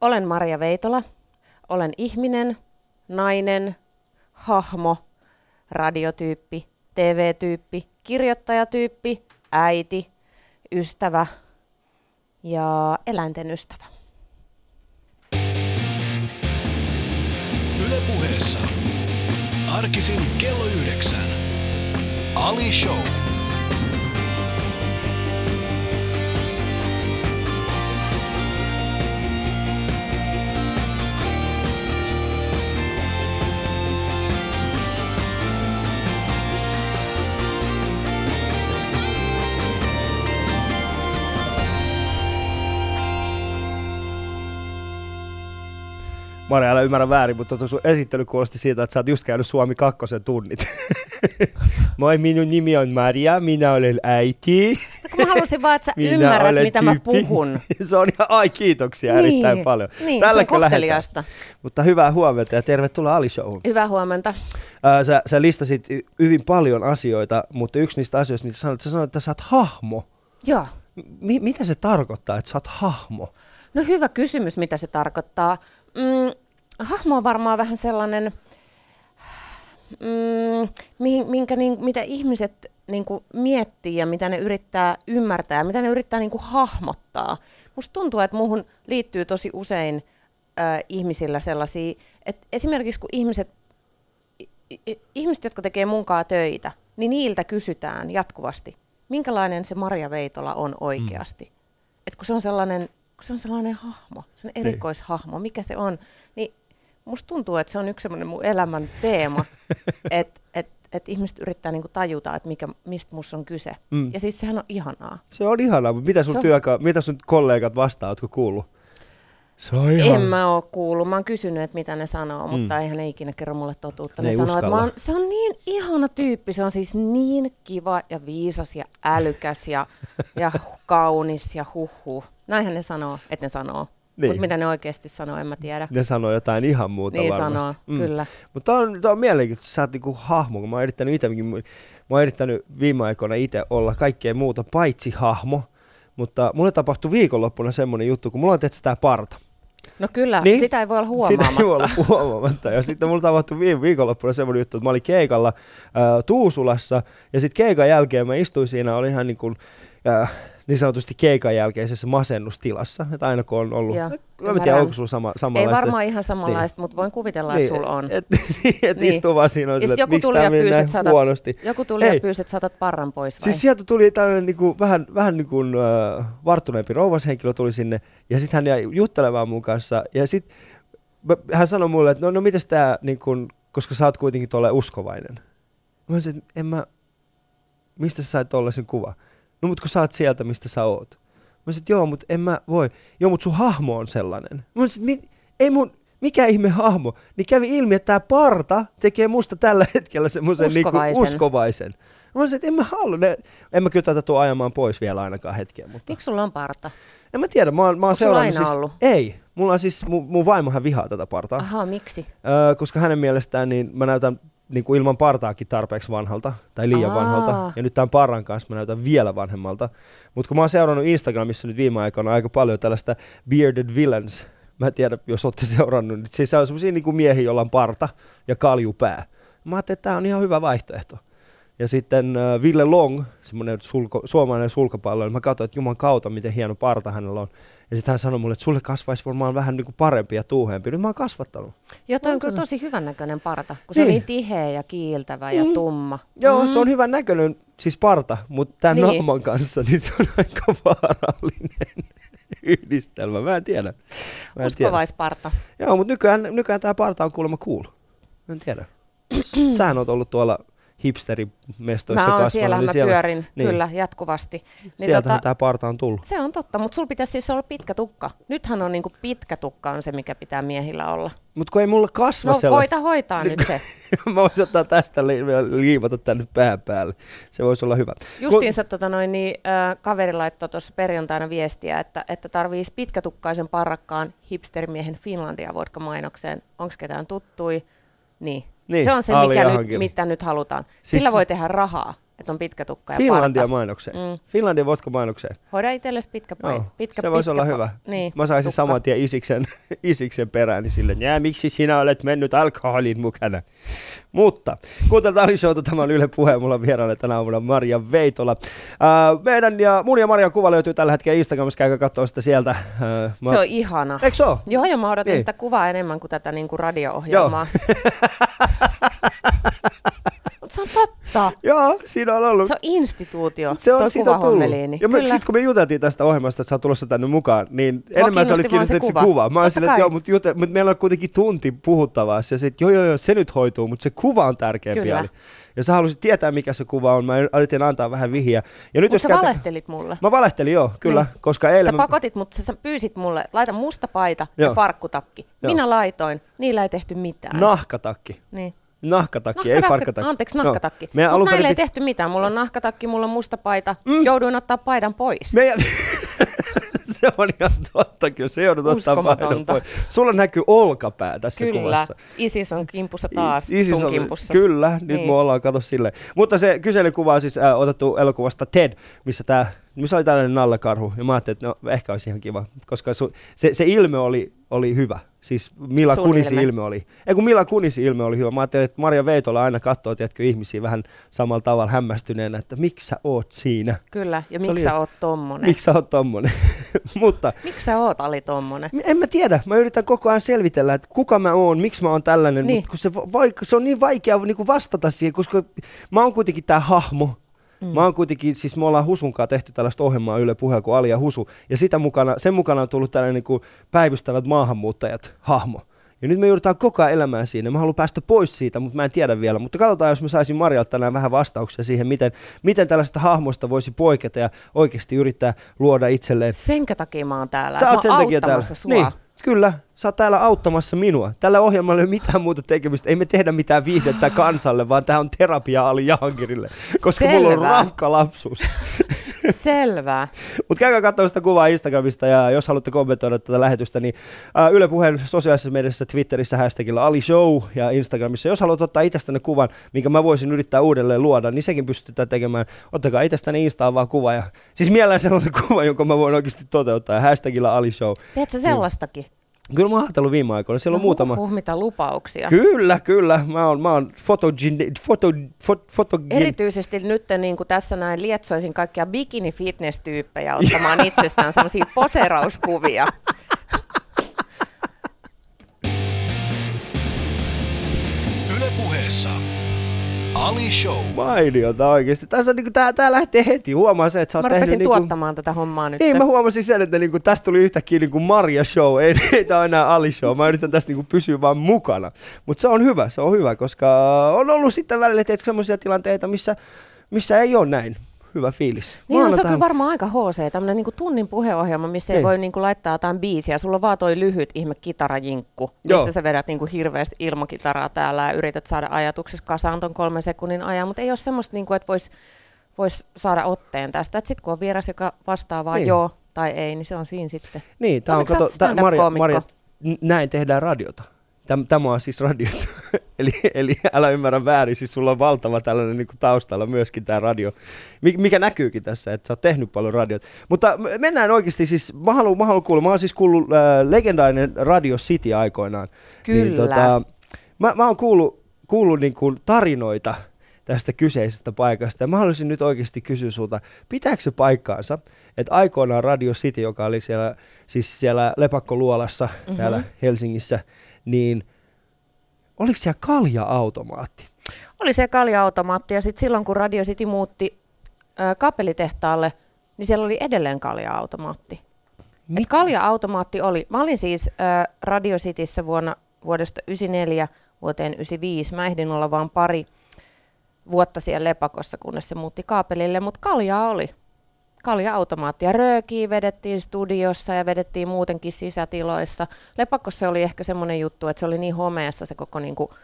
Olen Maria Veitola. Olen ihminen, nainen, hahmo, radiotyyppi, TV-tyyppi, kirjoittajatyyppi, äiti, ystävä ja eläinten ystävä. Yle puheessa. Arkisin kello yhdeksän. Ali Show. Maria, älä ymmärrä väärin, mutta tuo sun esittely kuulosti siitä, että sä oot just käynyt Suomi kakkosen tunnit. Moi, minun nimi on Maria, minä olen äiti. No, mä halusin vaan, että sä Minä ymmärrät, mitä mä tyyppi. puhun. se on ihan, ai kiitoksia erittäin paljon. Niin, Tälläkö se on lähdetään? Mutta hyvää huomenta ja tervetuloa Ali Showhun. Hyvää huomenta. Ää, sä, sä listasit hyvin paljon asioita, mutta yksi niistä asioista, mitä sanoit, sä sanoit, että sä oot hahmo. Joo. Mi- mitä se tarkoittaa, että sä oot hahmo? No hyvä kysymys, mitä se tarkoittaa. Mm, hahmo on varmaan vähän sellainen, mm, minkä, niin, mitä ihmiset niin kuin miettii ja mitä ne yrittää ymmärtää ja mitä ne yrittää niin kuin hahmottaa. Musta tuntuu, että muuhun liittyy tosi usein äh, ihmisillä sellaisia, että esimerkiksi kun ihmiset, ihmiset, jotka tekee munkaa töitä, niin niiltä kysytään jatkuvasti, minkälainen se Maria Veitola on oikeasti. Mm. Et kun se on sellainen, kun se on sellainen hahmo, se on erikoishahmo, mikä se on, niin musta tuntuu, että se on yksi semmoinen mun elämän teema, että et, et ihmiset yrittää niinku tajuta, että mikä, mistä musta on kyse. Mm. Ja siis sehän on ihanaa. Se on ihanaa, mutta mitä sun, Se on- työka- mitä sun kollegat vastaa, ootko kuullut? Se on ihan... En mä oo kuullut. Mä oon kysynyt, että mitä ne sanoo, mm. mutta eihän ne ikinä kerro mulle totuutta. Ne Ne, sanoo, että mä oon, se on niin ihana tyyppi. Se on siis niin kiva ja viisas ja älykäs ja, ja kaunis ja huhhuh. Näinhän ne sanoo, että ne sanoo. Niin. Mutta mitä ne oikeasti sanoo, en mä tiedä. Ne sanoo jotain ihan muuta Niin varmasti. sanoo, mm. kyllä. Mutta on, on mielenkiintoista, sä oot niinku hahmo, kun mä oon yrittänyt itsekin, mä oon yrittänyt viime aikoina itse olla kaikkea muuta paitsi hahmo, mutta mulle tapahtui viikonloppuna semmonen juttu, kun mulla on tietysti tää parta. No kyllä, Niin. sitä ei voi olla Sitä huomaamatta. ei voi olla huomaamatta. Ja sitten mulla tapahtui viime viikonloppuna semmoinen juttu, että mä olin keikalla ää, Tuusulassa, ja sitten keikan jälkeen mä istuin siinä, olin ihan niin kuin, ää, niin sanotusti keikan jälkeisessä masennustilassa. Että aina kun on ollut, Joo, mä en tiedä, ymmärrän. onko sulla sama, Ei samanlaista. varmaan ihan samanlaista, niin. mutta voin kuvitella, että sulla on. Et, niin, et Niin. istuu vaan siinä on sille, joku miksi meni pyysi, näin että otat- huonosti. Joku tuli Ei. ja pyysi, että saatat parran pois vai? Siis sieltä tuli tällainen niinku, vähän, vähän niin kuin äh, varttuneempi rouvashenkilö tuli sinne, ja sitten hän jäi juttelemaan mun kanssa, ja sitten hän sanoi mulle, että no, no mites tää, niin kun, koska sä oot kuitenkin tuolle uskovainen. Mä sanoin, että en mä, mistä sä sait tollaisen kuva? No mut kun sä oot sieltä, mistä sä oot. Mä sanoin, että joo, mutta en mä voi. Joo, mutta sun hahmo on sellainen. Mä sanoin, mi, ei mun, mikä ihme hahmo? Niin kävi ilmi, että tää parta tekee musta tällä hetkellä semmoisen niinku Uskovaisen. uskovaisen. Mä sanoin, että en mä halua, ne, en mä kyllä tätä tuo ajamaan pois vielä ainakaan hetken, mutta Miksi sulla on parta? en mä tiedä, mä oon, mä oon seurannut aina siis, ollut? ei, mulla on siis, mun, mun vaimohan vihaa tätä partaa, Ahaa, miksi? öö, koska hänen mielestään niin mä näytän niin kuin ilman partaakin tarpeeksi vanhalta, tai liian Aa. vanhalta, ja nyt tämän parran kanssa mä näytän vielä vanhemmalta. Mutta kun mä oon seurannut Instagramissa nyt viime aikoina aika paljon tällaista bearded villains, mä en tiedä, jos olette seurannut, niin siis se on semmosia niin miehiä, joilla on parta ja kaljupää. Mä ajattelin, että tää on ihan hyvä vaihtoehto. Ja sitten äh, Ville Long, semmoinen sulko, suomalainen sulkapallo, niin mä katsoin, että juman kautta, miten hieno parta hänellä on. Ja sitten hän sanoi mulle, että sulle kasvaisi varmaan vähän niin kuin parempi ja tuuheempi. Nyt mä oon kasvattanut. Joo, toi on On kyllä se- tosi hyvän näköinen parta, kun se Niin. on niin tiheä ja kiiltävä ja Mm. tumma. Joo, Mm. se on hyvän näköinen, siis parta, mutta tämän niin. Niin. naaman kanssa niin se on aika vaarallinen yhdistelmä. Mä en tiedä. Mä en tiedä. Uskovaisparta. Joo, mutta nykyään, nykyään tämä parta on kuulemma cool. En tiedä. Sähän oot ollut tuolla hipsterimestoissa Mä oon kasvanut, siellä, niin mä siellä, pyörin niin. kyllä jatkuvasti. Niin sieltähän tota, tämä parta on tullut. se on totta, mutta sulla pitäisi siis olla pitkä tukka. Nythän on niinku pitkä tukka on se, mikä pitää miehillä olla. Mutta kun ei mulla kasva No sellaista, koita hoitaa Nyt- se. mä voisin ottaa tästä li- vielä liivata tänne pään päälle. Se voisi olla hyvä. Justiinsa tota noin, niin, äh, kaveri laittoi tuossa perjantaina viestiä, että, että tarvitsisi pitkätukkaisen parrakkaan hipsterimiehen Finlandia vodka mainokseen. Onko ketään tuttui? Niin. Niin, se on se, mikä nyt, mitä nyt halutaan. Siis- Sillä voi tehdä rahaa. Että on pitkä tukka ja Finlandia parta. mainokseen. Mm. Finlandia vodka mainokseen. Hoida itsellesi pitkä. Joo, pitkä, se voisi olla hyvä. Niin, Mä saisin tukka. saman tien Isiksen, Isiksen perään, niin sille, jää, miksi sinä olet mennyt alkoholin mukana. Mutta kuunteltaan Ali Showta, tämä on Yle Puhe, mulla on vieraana tänä aamuna Maria Veitola. Uh, meidän ja mun ja Marian kuva löytyy tällä hetkellä Instagramissa, käykää katsoa sitä sieltä. Uh, Se on ihana. Eikö se ole? Joo, ja mä odotin Niin. sitä kuvaa enemmän kuin tätä niin kuin radio-ohjelmaa. Se on totta. Joo, siinä on ollut. Se on instituutio, Se on toi siitä tullut. Ja Kyllä. sitten kun me juteltiin tästä ohjelmasta, että sä oot tulossa tänne mukaan, niin enemmän sä olit kiinnosti vaan se kiinnostunut se kuva. kuva. Mä olisin, että joo, mutta, jute, mutta meillä on kuitenkin tunti puhuttavaa. Ja sitten joo, joo, joo, se nyt hoituu, mutta se kuva on tärkeämpi. Kyllä. Oli. Ja sä halusit tietää, mikä se kuva on. Mä yritin antaa vähän vihiä. Ja nyt Mutta jos sä käytä- valehtelit mulle. Mä valehtelin, joo, kyllä. Niin. Koska eilen... Sä pakotit, mutta sä, sä pyysit mulle, laita musta paita Joo. ja farkkutakki. Joo. Minä laitoin, niillä ei tehty mitään. Nahkatakki. Niin. Nahkatakki, ei Nahkatakki- farkkatakki. Anteeksi, Joo. nahkatakki. Meidän Mutta näille perin ei tehty mitään. Mulla on nahkatakki, mulla on musta paita. Mm. Jouduin ottaa paidan pois. Meidän... se on ihan totta, kyllä se joudut ottaa Uskomatonta. pois. Sulla näkyy olkapää tässä Kyllä. kuvassa. Isis on kimpussa taas, Isis sun on- kimpussa. Kyllä, nyt Niin. me ollaan kato silleen. Mutta se kyselykuva on siis äh, otettu elokuvasta Ted, missä tää, missä oli tällainen nallekarhu. Ja mä ajattelin, että no ehkä olisi ihan kiva, koska su, se, se ilme oli, oli hyvä. Siis Mila Sun Kunisi ilme. ilme. oli. Ei kun Mila Kunisi ilme oli hyvä. Mä ajattelin, että Maria Veitola aina katsoo, tiedätkö, ihmisiä vähän samalla tavalla hämmästyneenä, että miksi sä oot siinä? Kyllä, ja Se miksi sä oot tommonen? Miksi sä oot tommonen? Mutta Miksi sä oot Ali tommonen? en mä tiedä, mä yritän koko ajan selvitellä, että kuka mä oon, miksi mä oon tällainen, Niin. niin. mutta kun se, va- se on niin vaikea niin vastata siihen, koska mä oon kuitenkin tää hahmo. Mm. Mä oon kuitenkin, siis me ollaan Husunkaan tehty tällaista ohjelmaa Yle Puheella kuin Ali ja Husu, ja sitä mukana, sen mukana on tullut tällainen niin kuin päivystävät maahanmuuttajat hahmo. Ja nyt me joudutaan koko ajan elämään siinä. Mä haluan päästä pois siitä, mutta mä en tiedä vielä. Mutta katsotaan, jos mä saisin Marjalta tänään vähän vastauksia siihen, miten, miten tällaista hahmosta voisi poiketa ja oikeasti yrittää luoda itselleen Senkö takia mä oon täällä? Sä oot sen takia täällä. sua. Niin, kyllä. Sä oot täällä auttamassa minua. Tällä ohjelmalla ei ole mitään muuta tekemistä. Ei me tehdä mitään viihdettä kansalle, vaan tämä on terapia Ali Jahangirille. Koska mulla on Selvä. rankka lapsuus. Selvä. Mutta käykää katsomaan sitä kuvaa Instagramista ja jos haluatte kommentoida tätä lähetystä, niin äh, Yle Puheen sosiaalisessa mediassa Twitterissä hashtagilla Ali Show ja Instagramissa. Jos haluat ottaa itsestäni kuvan, minkä mä voisin yrittää uudelleen luoda, niin sekin pystytään tekemään. Ottakaa itsestäni Instaan vaan kuva. Ja, siis mielellään sellainen kuva, jonka mä voin oikeasti toteuttaa. Ja hashtagilla Ali Show. Teet sä sellaistakin? Kyllä mä oon ajatellut viime aikoina. Siellä on No muutama. Huhhuh, mitä lupauksia. Kyllä, kyllä. Mä oon, mä oon photogene, foto, fot, fotogen, Erityisesti nyt niin kuin tässä näin lietsoisin kaikkia bikini-fitness-tyyppejä ottamaan itsestään sellaisia poserauskuvia. Yle Puheessa Ali Show. mainiota oikeesti. Tässä niinku, tää, tää lähtee heti. Huomaa se, että sä oot Mä tehnyt rupesin niinku, tuottamaan tätä hommaa nyt. Niin, mä huomasin sen, että niinku, tästä tuli yhtäkkiä niinku Maria Show, ei, ei tää ole enää Ali Show. Mä yritän tästä niinku pysyä vaan mukana. Mutta se on hyvä, se on hyvä, koska on ollut sitten välillä teet semmoisia tilanteita, missä, missä ei ole näin hyvä fiilis. Niin, no, se on kyllä varmaan aika HC, tämmöinen niin tunnin puheohjelma, missä ei Niin. voi niin kuin laittaa jotain biisiä. Sulla on vaan toi lyhyt ihme kitarajinkku, Joo. missä sä vedät niin kuin hirveästi ilmakitaraa täällä ja yrität saada ajatuksessa kasaan ton kolmen sekunnin ajan, mutta ei ole semmoista, niin kuin, että voisi vois saada otteen tästä. Sitten kun on vieras, joka vastaa vaan Niin. joo tai ei, niin se on siinä sitten. Niin, tää on, kato, tää? Maria, n- näin tehdään radiota. Täm, tämä on siis radiota. eli, eli älä ymmärrä väärin, siis sulla on valtava tällainen niin taustalla myöskin tämä radio, Mi- mikä näkyykin tässä, että sä oot tehnyt paljon radiot. Mutta mennään oikeasti siis, mä haluan, mä haluan kuulla, mä oon siis kuullut äh, legendainen Radio City aikoinaan. Niin, Kyllä. mä, mä oon kuullut, kuullut niin kuin tarinoita tästä kyseisestä paikasta. Ja mä haluaisin nyt oikeasti kysyä sulta, pitääkö se paikkaansa, että aikoinaan Radio City, joka oli siellä, siis siellä Lepakkoluolassa mm-hmm. täällä Helsingissä, niin oliko siellä kalja-automaatti? Oli se kalja-automaatti ja sitten silloin kun Radio City muutti ö, kapelitehtaalle, niin siellä oli edelleen kalja-automaatti. Et kalja-automaatti oli. Mä olin siis ö, Radio Cityssä vuonna, vuodesta 94 vuoteen 95. Mä ehdin olla vain pari vuotta siellä lepakossa, kunnes se muutti kaapelille, mutta kaljaa oli. Kalja-automaatti ja röökiä vedettiin studiossa ja vedettiin muutenkin sisätiloissa. Lepakossa oli ehkä semmoinen juttu, että se oli niin homeessa se koko niinku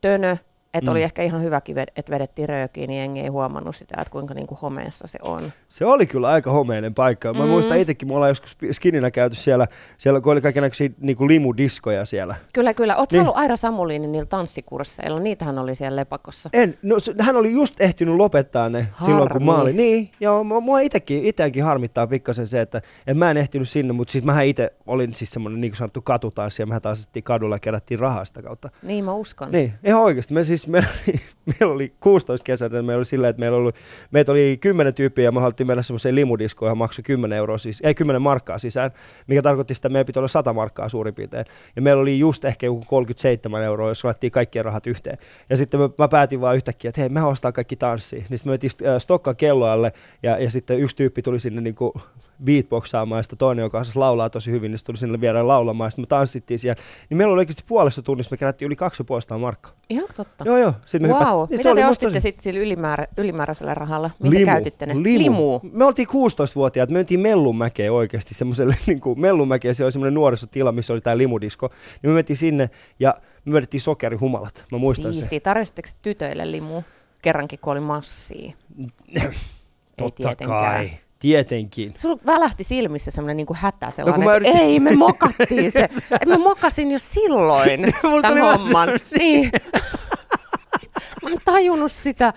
tönö, Että Mm. oli ehkä ihan hyväkin, että vedettiin röökiin, niin jengi ei huomannut sitä, että kuinka niinku homeessa se on. Se oli kyllä aika homeinen paikka. Mä Mm. muistan itsekin, me ollaan joskus skininä käyty siellä, siellä kun oli kaikenlaisia niin limudiskoja siellä. Kyllä, kyllä. Oletko Niin. ollut Aira Samulinin niillä tanssikursseilla? Niitähän oli siellä lepakossa. En, no, hän oli just ehtinyt lopettaa ne Harmi. silloin, kun mä olin. Niin, joo, mua- itekin, itekin harmittaa pikkasen se, että en mä en ehtinyt sinne, mutta siis mähän itse olin siis semmoinen niin kuin sanottu katutanssi ja mehän tanssittiin kadulla ja kerättiin rahaa sitä kautta. Niin mä uskon. Niin, ihan oikeasti. Me siis, meillä oli, meillä oli 16 kesänä, meillä oli sillä, että meillä oli, meitä oli 10 tyyppiä ja me haluttiin mennä semmoiseen limudiskoon, johon maksoi 10 euroa, siis, ei 10 markkaa sisään, mikä tarkoitti sitä, että meillä piti olla 100 markkaa suurin piirtein. Ja meillä oli just ehkä joku 37 euroa, jos laitettiin kaikkien rahat yhteen. Ja sitten mä, mä päätin vaan yhtäkkiä, että hei, me ostaa kaikki tanssiin. Niin sitten me mentiin äh, Stokkan kelloalle ja, ja sitten yksi tyyppi tuli sinne niin kuin beatboxaamaan ja toinen, joka osasi laulaa tosi hyvin, niin se tuli sinne vielä laulamaan ja sitten me tanssittiin siellä. Niin meillä oli oikeasti puolessa tunnissa, me kerättiin yli 2,5 markkaa. Ihan totta. Joo, joo. Sitten me Wow. hypä- niin Mitä te ostitte tosi- sitten sillä ylimäärä, ylimääräisellä rahalla? Mitä Limu. käytitte ne? Limu. Limu. Me oltiin 16-vuotiaat, me mentiin Mellunmäkeen oikeasti semmoiselle, niin kuin Mellunmäkeen, se oli semmoinen nuorisotila, missä oli tämä limudisko. Niin me mentiin sinne ja me vedettiin sokerihumalat, mä muistan Siistiä. Tarvitsitko tytöille limu? Kerrankin, kun oli massia. sen. Ei tietenkään. Tietenkin. Sulla välähti silmissä semmoinen niin hätä kun sellainen, mä että yritin- ei, me mokattiin se. Et mä mokasin jo silloin tämän homman. Niin. Mä en tajunnut sitä.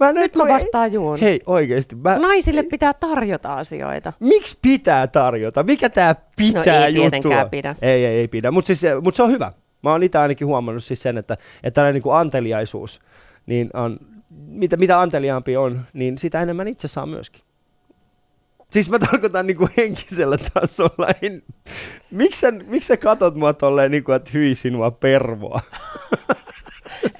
Mä Nyt mä kun- vasta tajuun. Hei, oikeesti. Mä, Naisille pitää tarjota asioita. miksi pitää tarjota? Mikä tää pitää No ei juttua? tietenkään pidä. Ei, ei, ei pidä. Mutta siis, mut se on hyvä. Mä oon itse ainakin huomannut siis sen, että, että tällainen niin kuin anteliaisuus, niin on, mitä, mitä anteliaampi on, niin sitä enemmän itse saa myöskin. Siis mä tarkoitan niin kuin henkisellä tasolla. En, miksi, sä, miksi sä katot mua tolleen, niin kuin, että hyi sinua pervoa?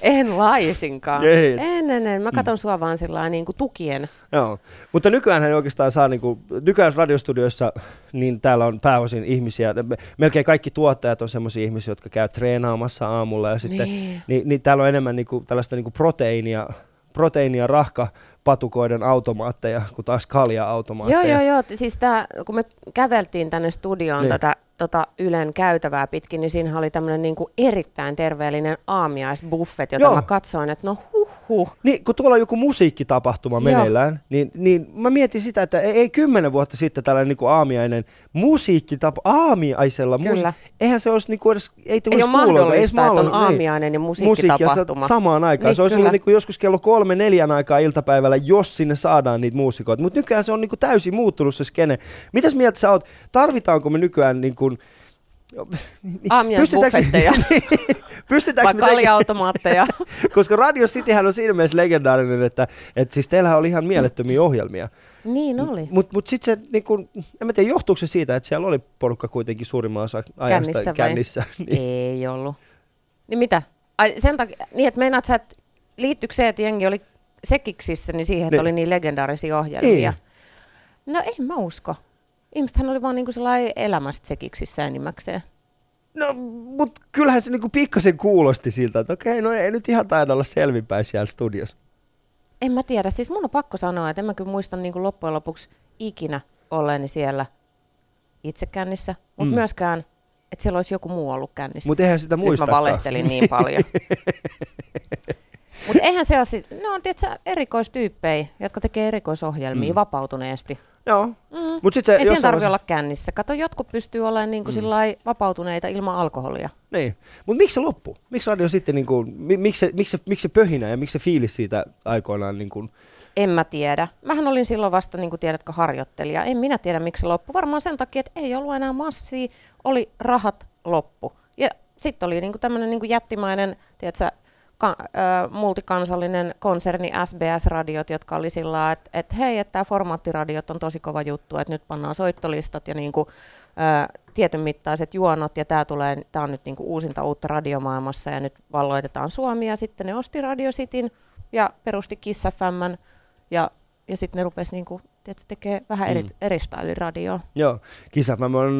En laisinkaan. Ei. En, en, en. Mä katon sua vaan sillä niin kuin tukien. Joo, mutta nykyään hän oikeastaan saa, niin kuin, nykyään radiostudioissa, niin täällä on pääosin ihmisiä, me- melkein kaikki tuottajat on semmoisia ihmisiä, jotka käy treenaamassa aamulla ja sitten, Niin. niin, niin täällä on enemmän niin kuin, tällaista niin kuin proteiinia, proteiinia rahkapatukoiden automaatteja, kuin taas Joo, kalja-automaatteja. joo, joo. Siis tää, kun me käveltiin tänne studioon niin. tätä tota Ylen käytävää pitkin, niin siinä oli tämmöinen niinku erittäin terveellinen aamiaisbuffet, jota Joo. mä katsoin, että no huh huh. Niin, kun tuolla on joku musiikkitapahtuma Joo. meneillään, niin, niin mä mietin sitä, että ei, ei kymmenen vuotta sitten tällainen niin kuin aamiainen musiikkitapa, aamiaisella, Kyllä. musi- eihän se olisi niin kuin edes, ei, Ei tulisi ole ei mahdollista, edes että on niin. aamiainen ja musiikkia musiikkitapahtuma. sa- samaan aikaan. Niin, se olisi kyllä. ollut niin kuin joskus kello kolme, neljän aikaa iltapäivällä, jos sinne saadaan niitä muusikoita. Mutta nykyään se on niin kuin täysin muuttunut se skene. Mitäs mieltä sä oot? Tarvitaanko me nykyään niin kuin, Aamiaisbuffetteja pystytäänkö me tekemään, kalja-automaatteja. koska Radio Cityhän on siinä mielessä legendaarinen, että, että siis teillähän oli ihan mielettömiä ohjelmia. niin oli. Mutta mut sitten se, niin kun, en mä tiedä, johtuuko se siitä, että siellä oli porukka kuitenkin suurimman osa ajasta Kännissä kännissä. niin. Ei ollut. Niin mitä? Ai sen takia, niin että meinaat sä, että liittyykö se, että jengi oli sekiksissä, niin siihen, että Niin. oli niin legendaarisia ohjelmia? No en mä usko. Ihmisethän oli vaan niinku sellainen elämästä sekiksissä enimmäkseen. No, mutta kyllähän se niinku pikkasen kuulosti siltä, että okei, no ei nyt ihan taida olla selvinpäin siellä studiossa. En mä tiedä, siis mun on pakko sanoa, että en mä kyllä muista niin kuin loppujen lopuksi ikinä olleeni siellä itse kännissä, mutta Mm. myöskään, että siellä olisi joku muu ollut kännissä. Mutta eihän sitä Nyt mä valehtelin niin paljon. Mutta eihän se ole, sit, ne on tietysti erikoistyyppejä, jotka tekee erikoisohjelmia mm. vapautuneesti. Joo, Mm. mutta sitten se Ei jossain tarvitse vaiheessa- olla kännissä. Kato, jotkut pystyy olemaan niin kuin mm. vapautuneita ilman alkoholia. Niin. Mutta miksi se loppu? Miksi radio sitten, niinku, mi, miksi, se, miksi, se, miksi se pöhinä ja miksi se fiilis siitä aikoinaan niinku, En mä tiedä. Mähän olin silloin vasta, niin kuin tiedätkö, harjoittelija. En minä tiedä, miksi se loppu. Varmaan sen takia, että ei ollut enää massia, oli rahat loppu. Ja sitten oli niin kuin tämmöinen niin kuin jättimäinen, tiedätkö, ka- ö, multikansallinen konserni SBS-radiot, jotka oli sillä että, että hei, että tämä formaattiradiot on tosi kova juttu, että nyt pannaan soittolistat ja niin kuin, ö, tietyn mittaiset juonot, ja tämä tulee, tämä on nyt niin kuin uusinta uutta radiomaailmassa, ja nyt valloitetaan Suomi, ja sitten ne osti Radio Cityn, ja perusti Kiss FMn, ja, ja sitten ne rupesi niinku, tiedätkö, tekee vähän eri, Mm. eri radioa. Joo, Kiss FM on,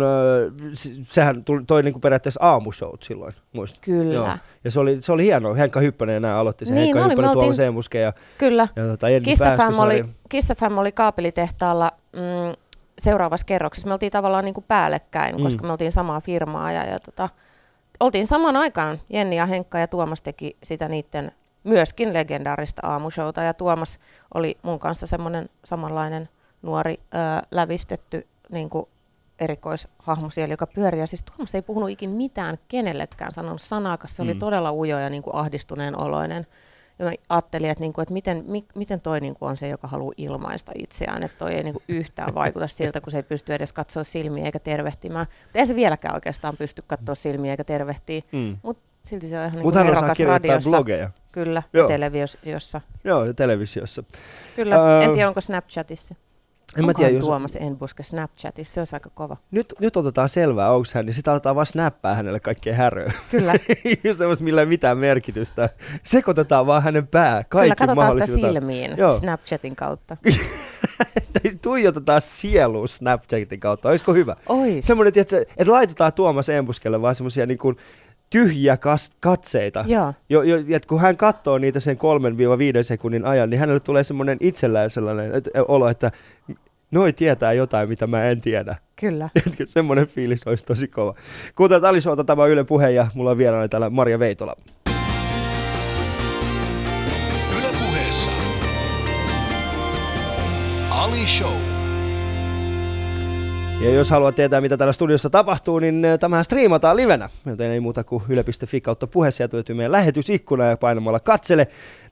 se- sehän tuli, toi niinku periaatteessa aamushowt silloin, muistat? Kyllä, Joo. Ja se oli, se oli hienoa, Henkka Hyppänen ja nämä aloitti sen. Niin Henkka oli, Tuomo oltiin- Seemuske ja, kyllä. ja tota, Jenni Kiss FM, Pääskysaari. oli, Kiss FM oli kaapelitehtaalla mm, seuraavassa kerroksessa. Me oltiin tavallaan niinku päällekkäin, Mm. mm. koska me oltiin samaa firmaa. Ja, ja tota, oltiin samaan aikaan, Jenni ja Henkka ja Tuomas teki sitä niiden myöskin legendaarista aamushowta. Ja Tuomas oli mun kanssa semmoinen samanlainen nuori ää, lävistetty niin kuin erikoishahmo siellä, joka pyörii. Ja siis Tuomas ei puhunut ikin mitään kenellekään, sanonut sanaakaan. Se oli Mm. todella ujo ja niin kuin ahdistuneen oloinen. Ja mä ajattelin, että, niin kuin, että miten, mi, miten toi niin kuin on se, joka haluaa ilmaista itseään, että toi ei niin kuin yhtään vaikuta siltä, kun se ei pysty edes katsoa silmiä eikä tervehtimään. Mutta ei se vieläkään oikeastaan pysty katsoa silmiä eikä tervehtiä, Mm. mutta silti se on ihan niin Mutta kuin hän osaa radiossa. blogeja. Kyllä, Joo. televisiossa. Joo, televisiossa. Kyllä, Öö, en tiedä onko Snapchatissa. En mä tiedä, jos... Tuomas Enbuske Snapchatissa, se olisi aika kova. Nyt, nyt otetaan selvää, onko hän, niin sitten aletaan vaan snappaa hänelle kaikkea häröä. Kyllä, Semmoista, millä ei mitään merkitystä. Sekoitetaan vaan hänen pää, kyllä kaikki katsotaan sitä silmiin Joo. Snapchatin kautta. Tuijotetaan sieluun Snapchatin kautta. Olisiko hyvä? Ois. Semmoinen, että laitetaan Tuomas Embuskelle vaan semmoisia niin kuin tyhjiä kas- katseita. Joo, Jo, jo, että kun hän katsoo niitä sen 3-5 sekunnin ajan, niin hänelle tulee semmoinen itsellään sellainen et, olo, että noi tietää jotain, mitä mä en tiedä. kyllä. Etkö, semmoinen fiilis olisi tosi kova. Kuuntelet Ali Showta, tämä Yle Puhe ja mulla on vieraana täällä Maria Veitola. Yle puheessa. Ali Show. Ja jos haluat tietää, mitä täällä studiossa tapahtuu, niin äh, tämähän striimataan livenä. Joten ei muuta kuin yle.fi kautta puhe. Sieltä löytyy meidän lähetysikkuna ja painamalla katsele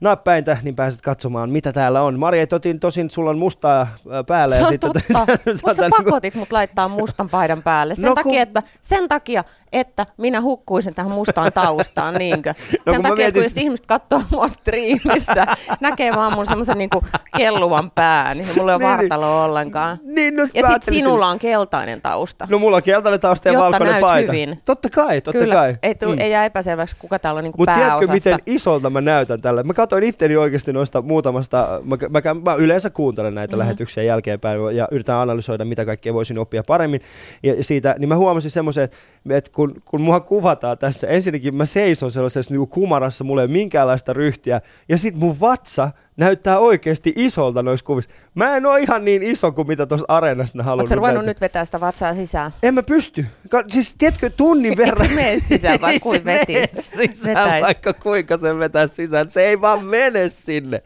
nappäintä, niin pääset katsomaan, mitä täällä on. Maria, totin, tosin sulla on mustaa äh, päällä. Se ja on sitten, totta, mutta sä niinku- pakotit mut laittaa mustan paidan päälle. Sen, No no, kun- takia, että, sen takia, että minä hukkuisin tähän mustaan taustaan, niinkö? Sen No kun mä takia, että mietin- kun just ihmiset katsoo mua striimissä, näkee vaan mun semmoisen niinku kelluvan pään, niin mulla ei ole Niin, niin. vartaloa ollenkaan. Niin, no, Ja mä sit ajattelin sinulla on keltainen tausta. No mulla on keltainen tausta ja Jotta valkoinen paita. hyvin. Totta kai, totta Kyllä, kai. ei, tuu, ei jää epäselväksi, kuka täällä on niinku Mutta tiedätkö, miten isolta mä näytän tällä? Mä katsoin itteni oikeasti noista muutamasta, mä, mä, mä, yleensä kuuntelen näitä Mhm. mm-hmm. lähetyksiä jälkeenpäin ja yritän analysoida, mitä kaikkea voisin oppia paremmin. Ja siitä, niin mä huomasin semmoisen, että, että kun, kun mua kuvataan tässä, ensinnäkin mä seison sellaisessa niin kumarassa, mulla ei ole minkäänlaista ryhtiä, ja sit mun vatsa näyttää oikeasti isolta noissa kuvissa. Mä en ole ihan niin iso kuin mitä tuossa areenassa ne halunnut Oletko ruvennut nyt vetää sitä vatsaa sisään? En mä pysty. Ka- siis tiedätkö, tunnin verran. Se mene sisään Ei kuin vetis? sisään, Vetäis. vaikka kuinka se vetää sisään. Se ei vaan mene sinne.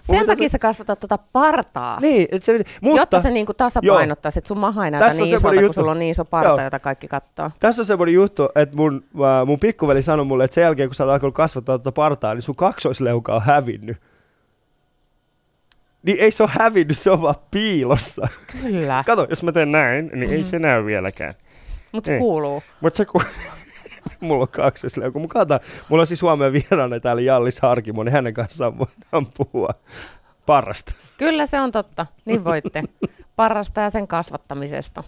Sen Mutta takia se, sä kasvatat tuota partaa. Niin, et se, mutta Jotta se niinku tasapainottaisi, että sun maha ei näytä Tässä niin isolta, semmoinen kun juttu. sulla on niin iso parta, Joo. jota kaikki katsoo. tässä on semmoinen juttu, että mun, äh, mun pikkuveli sanoi mulle, että sen jälkeen kun sä oot alkanut kasvattaa tuota partaa, niin sun kaksoisleuka on hävinnyt. Niin ei se ole hävinnyt, se on vaan piilossa. Kyllä, Kato, jos mä teen näin, niin ei Mhm. se näy vieläkään. mutta se Ei. kuuluu. Mutta se kun... mulla on kaksoisleuka. Mun kata, mulla on siis Suomen vieraana täällä Jallis Harkimo, niin hänen kanssaan voidaan puhua parasta. Kyllä se on totta, niin voitte. Parasta ja sen kasvattamisesta.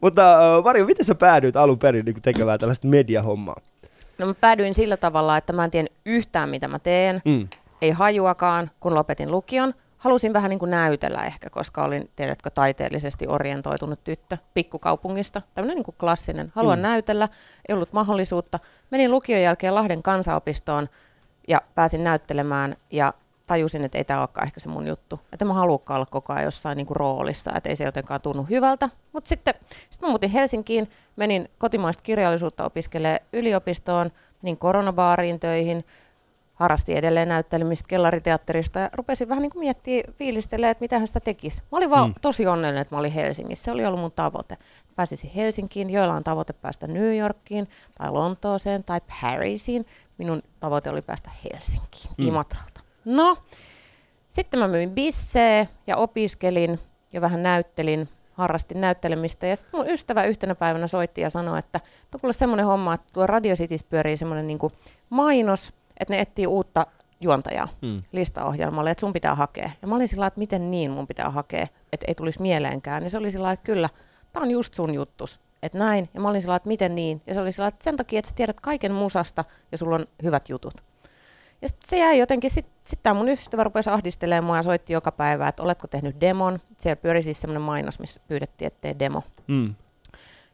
Mutta äh, Varjo, miten sä päädyit alun perin niin tekemään tällaista mediahommaa? No mä päädyin sillä tavalla, että mä en tiedä yhtään mitä mä teen. Mm. Ei hajuakaan, kun lopetin lukion. Halusin vähän niin kuin näytellä ehkä, koska olin, tiedätkö, taiteellisesti orientoitunut tyttö pikkukaupungista. Tämmöinen niin kuin klassinen. Haluan Mm. näytellä, ei ollut mahdollisuutta. Menin lukion jälkeen Lahden kansanopistoon ja pääsin näyttelemään ja tajusin, että ei tämä olekaan ehkä se mun juttu. Että mä haluankaan olla koko ajan jossain niin kuin roolissa, että ei se jotenkaan tunnu hyvältä. Mutta sitten sit mä muutin Helsinkiin, menin kotimaista kirjallisuutta opiskelemaan yliopistoon, menin koronabaariin töihin, harrastin edelleen näyttelemistä kellariteatterista ja rupesin vähän niin kuin miettimään, fiilistelemään, että mitä hän sitä tekisi. Mä olin vaan Mm. tosi onnellinen, että mä olin Helsingissä. Se oli ollut mun tavoite. Pääsisin Helsinkiin, joilla on tavoite päästä New Yorkiin tai Lontooseen tai Parisiin. Minun tavoite oli päästä Helsinkiin, Mm. Imatralta. No, sitten mä myin bissee ja opiskelin ja vähän näyttelin, harrastin näyttelemistä. Ja sitten mun ystävä yhtenä päivänä soitti ja sanoi, että tuo kuule semmoinen homma, että tuo Radio Cities pyörii semmoinen niinku mainos, että ne etsii uutta juontajaa Mm. listaohjelmalle, että sun pitää hakea. Ja mä olin sillä että miten niin mun pitää hakea, että ei tulisi mieleenkään. Ja se oli sillä että kyllä, tämä on just sun juttus. Että näin. Ja mä olin sillä että miten niin. Ja se oli sillä että sen takia, että sä tiedät kaiken musasta ja sulla on hyvät jutut. Ja sit se jäi jotenkin, sitten sit tämä mun ystävä rupesi ahdistelemaan mua ja soitti joka päivä, että oletko tehnyt demon. Siellä pyöri siis semmoinen mainos, missä pyydettiin, että tee demo. Mm.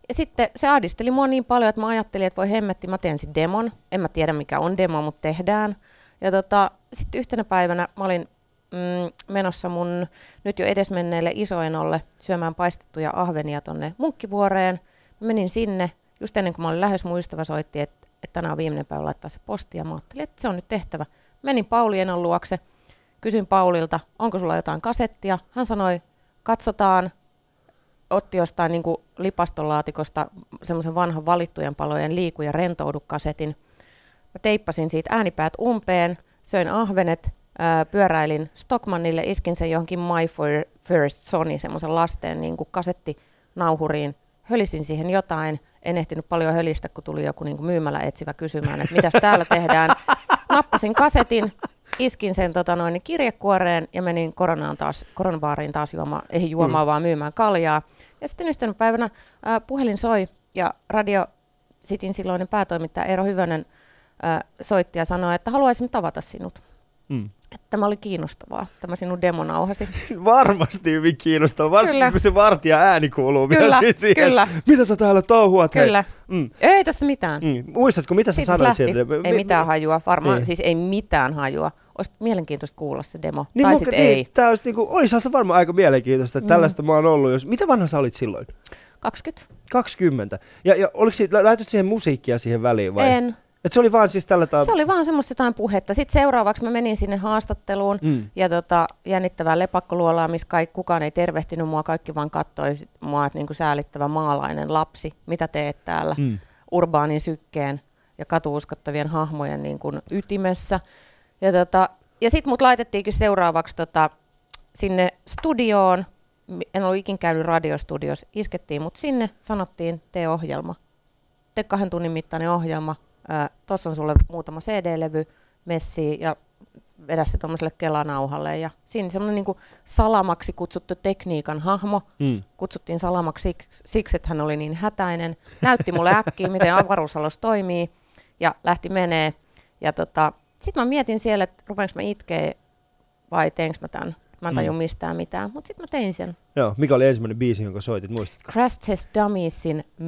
Ja sitten se ahdisteli mua niin paljon, että mä ajattelin, että voi hemmetti, mä teen sen demon. En mä tiedä mikä on demo, mutta tehdään. Ja tota, sitten yhtenä päivänä mä olin mm, menossa mun nyt jo edesmenneelle isoenolle syömään paistettuja ahvenia tonne Munkkivuoreen. Mä menin sinne, just ennen kuin mä olin lähes mun ystävä soitti, että, että tänään on viimeinen päivä laittaa se posti, ja mä ajattelin, että se on nyt tehtävä. Menin Pauli Enon luokse, kysyin Paulilta, onko sulla jotain kasettia. Hän sanoi, katsotaan, otti jostain niin kuin lipastolaatikosta semmoisen vanhan valittujen palojen liiku- ja rentoudu kasetin. Mä teippasin siitä äänipäät umpeen, söin ahvenet, ää, pyöräilin Stockmannille, iskin sen johonkin My First Sony, semmoisen lasten niin kuin kasettinauhuriin, hölisin siihen jotain, en ehtinyt paljon hölistä, kun tuli joku niin kuin myymälä etsivä kysymään, että mitä täällä tehdään. Nappasin kasetin, iskin sen tota noin, kirjekuoreen ja menin koronaan taas, koronabaariin taas juomaan, ei juomaan, mm. vaan myymään kaljaa. Ja sitten yhtenä päivänä ää, puhelin soi ja Radio Cityn silloinen päätoimittaja Eero Hyvönen ää, soitti ja sanoi, että haluaisin tavata sinut. Mm. Että tämä oli kiinnostavaa, tämä sinun demonauhasi. Varmasti hyvin kiinnostavaa, varsinkin kyllä. kun se vartija ääni kuuluu kyllä, myös siihen. Kyllä. Mitä sä täällä touhuat? Kyllä. Mm. Ei tässä mitään. Mm. Muistatko, mitä sä Siitä sanoit sieltä? Ei Mi- mitään hajua, varmaan, Niin. siis ei mitään hajua. Olisi mielenkiintoista kuulla se demo, Niin, tai muka- sitten niin, ei. Tää olisi niinku, olisihan se varmaan aika mielenkiintoista, että Mm. tällaista mä oon ollut. Jos, mitä vanha sä olit silloin? 20? 20. Ja, ja oliko si- lä- laitat siihen musiikkia siihen väliin vai? En. Et se oli vaan siis tällä tavalla... Se oli vaan semmoista jotain puhetta. Sitten seuraavaksi mä menin sinne haastatteluun Mm. ja tota, jännittävää lepakkoluolaa, missä kaik, kukaan ei tervehtinyt mua, kaikki vaan kattoi sit mua, että niinku säälittävä maalainen lapsi, mitä teet täällä Mm. urbaanin sykkeen ja katuuskottavien hahmojen niin kuin ytimessä. Ja, tota, ja sitten mut laitettiinkin seuraavaksi tota, sinne studioon, en ollut ikin käynyt radiostudiossa, iskettiin mut sinne, sanottiin, tee ohjelma. Tee kahden tunnin mittainen ohjelma, tuossa on sulle muutama CD-levy, messi ja vedä se tuommoiselle kelanauhalle. Ja siinä semmoinen niinku salamaksi kutsuttu tekniikan hahmo, Mm. kutsuttiin salamaksi sik- siksi, että hän oli niin hätäinen. Näytti mulle äkkiä, miten avaruusalus toimii ja lähti menee. Ja tota, sitten mä mietin siellä, että rupeanko mä itkeä vai teenkö mä tämän. Mä en Mm. taju mistään mitään, mutta sitten mä tein sen. Joo, mikä oli ensimmäinen biisi, jonka soitit, muistatko? Crash Test Dummiesin mm,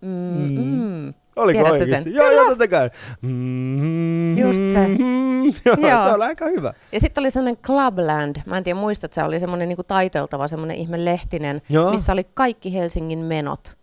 mm, Mm. mm. Oliko Tiedätkö oikeasti? sen? Joo, joo, totta kai. Mm, Just se. joo, Joo. se on aika hyvä. Ja sitten oli semmoinen Clubland, mä en tiedä muistat, se oli semmoinen niinku taiteltava, semmoinen ihme lehtinen, Joo. missä oli kaikki Helsingin menot.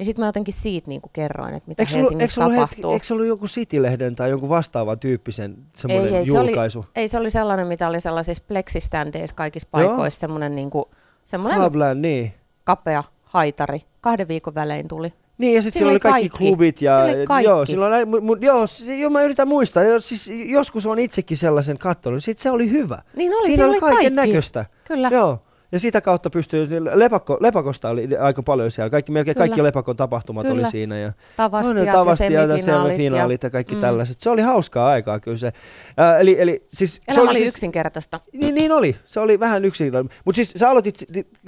Niin sitten mä jotenkin siitä niinku kerroin, että mitä Eikö ollut, Helsingissä hetki, tapahtuu. eikö se ollut joku City-lehden tai jonkun vastaavan tyyppisen semmoinen Ei, ei, se oli- julkaisu? Ei, se oli sellainen, mitä oli sellaisissa pleksiständeissa kaikissa paikoissa, semmoinen niinku, semmoinen Clubland, niin. kapea haitari. Kahden viikon välein tuli. Niin, ja sitten Siinä siellä oli kaikki, kaikki. klubit ja kaikki. joo, silloin, mu, mu, joo, joo, mä yritän muistaa, joo, siis joskus on itsekin sellaisen katsonut, sit se oli hyvä. Niin oli, Siinä siellä oli oli kaiken näköistä. Kyllä. Joo. Ja sitä kautta pystyy, lepakko, lepakosta oli aika paljon siellä. Kaikki, melkein Kyllä. kaikki lepakon tapahtumat Kyllä. oli siinä. Ja Tavastiat toinen ja tavastiat ja semifinaalit. semifinaalit ja kaikki Mm. tällaiset. Se oli hauskaa aikaa kyllä se. Ää, eli, eli siis, se Elämä oli siis, yksinkertaista. Niin, niin oli. Se oli vähän yksinkertainen. Mutta siis sä aloitit...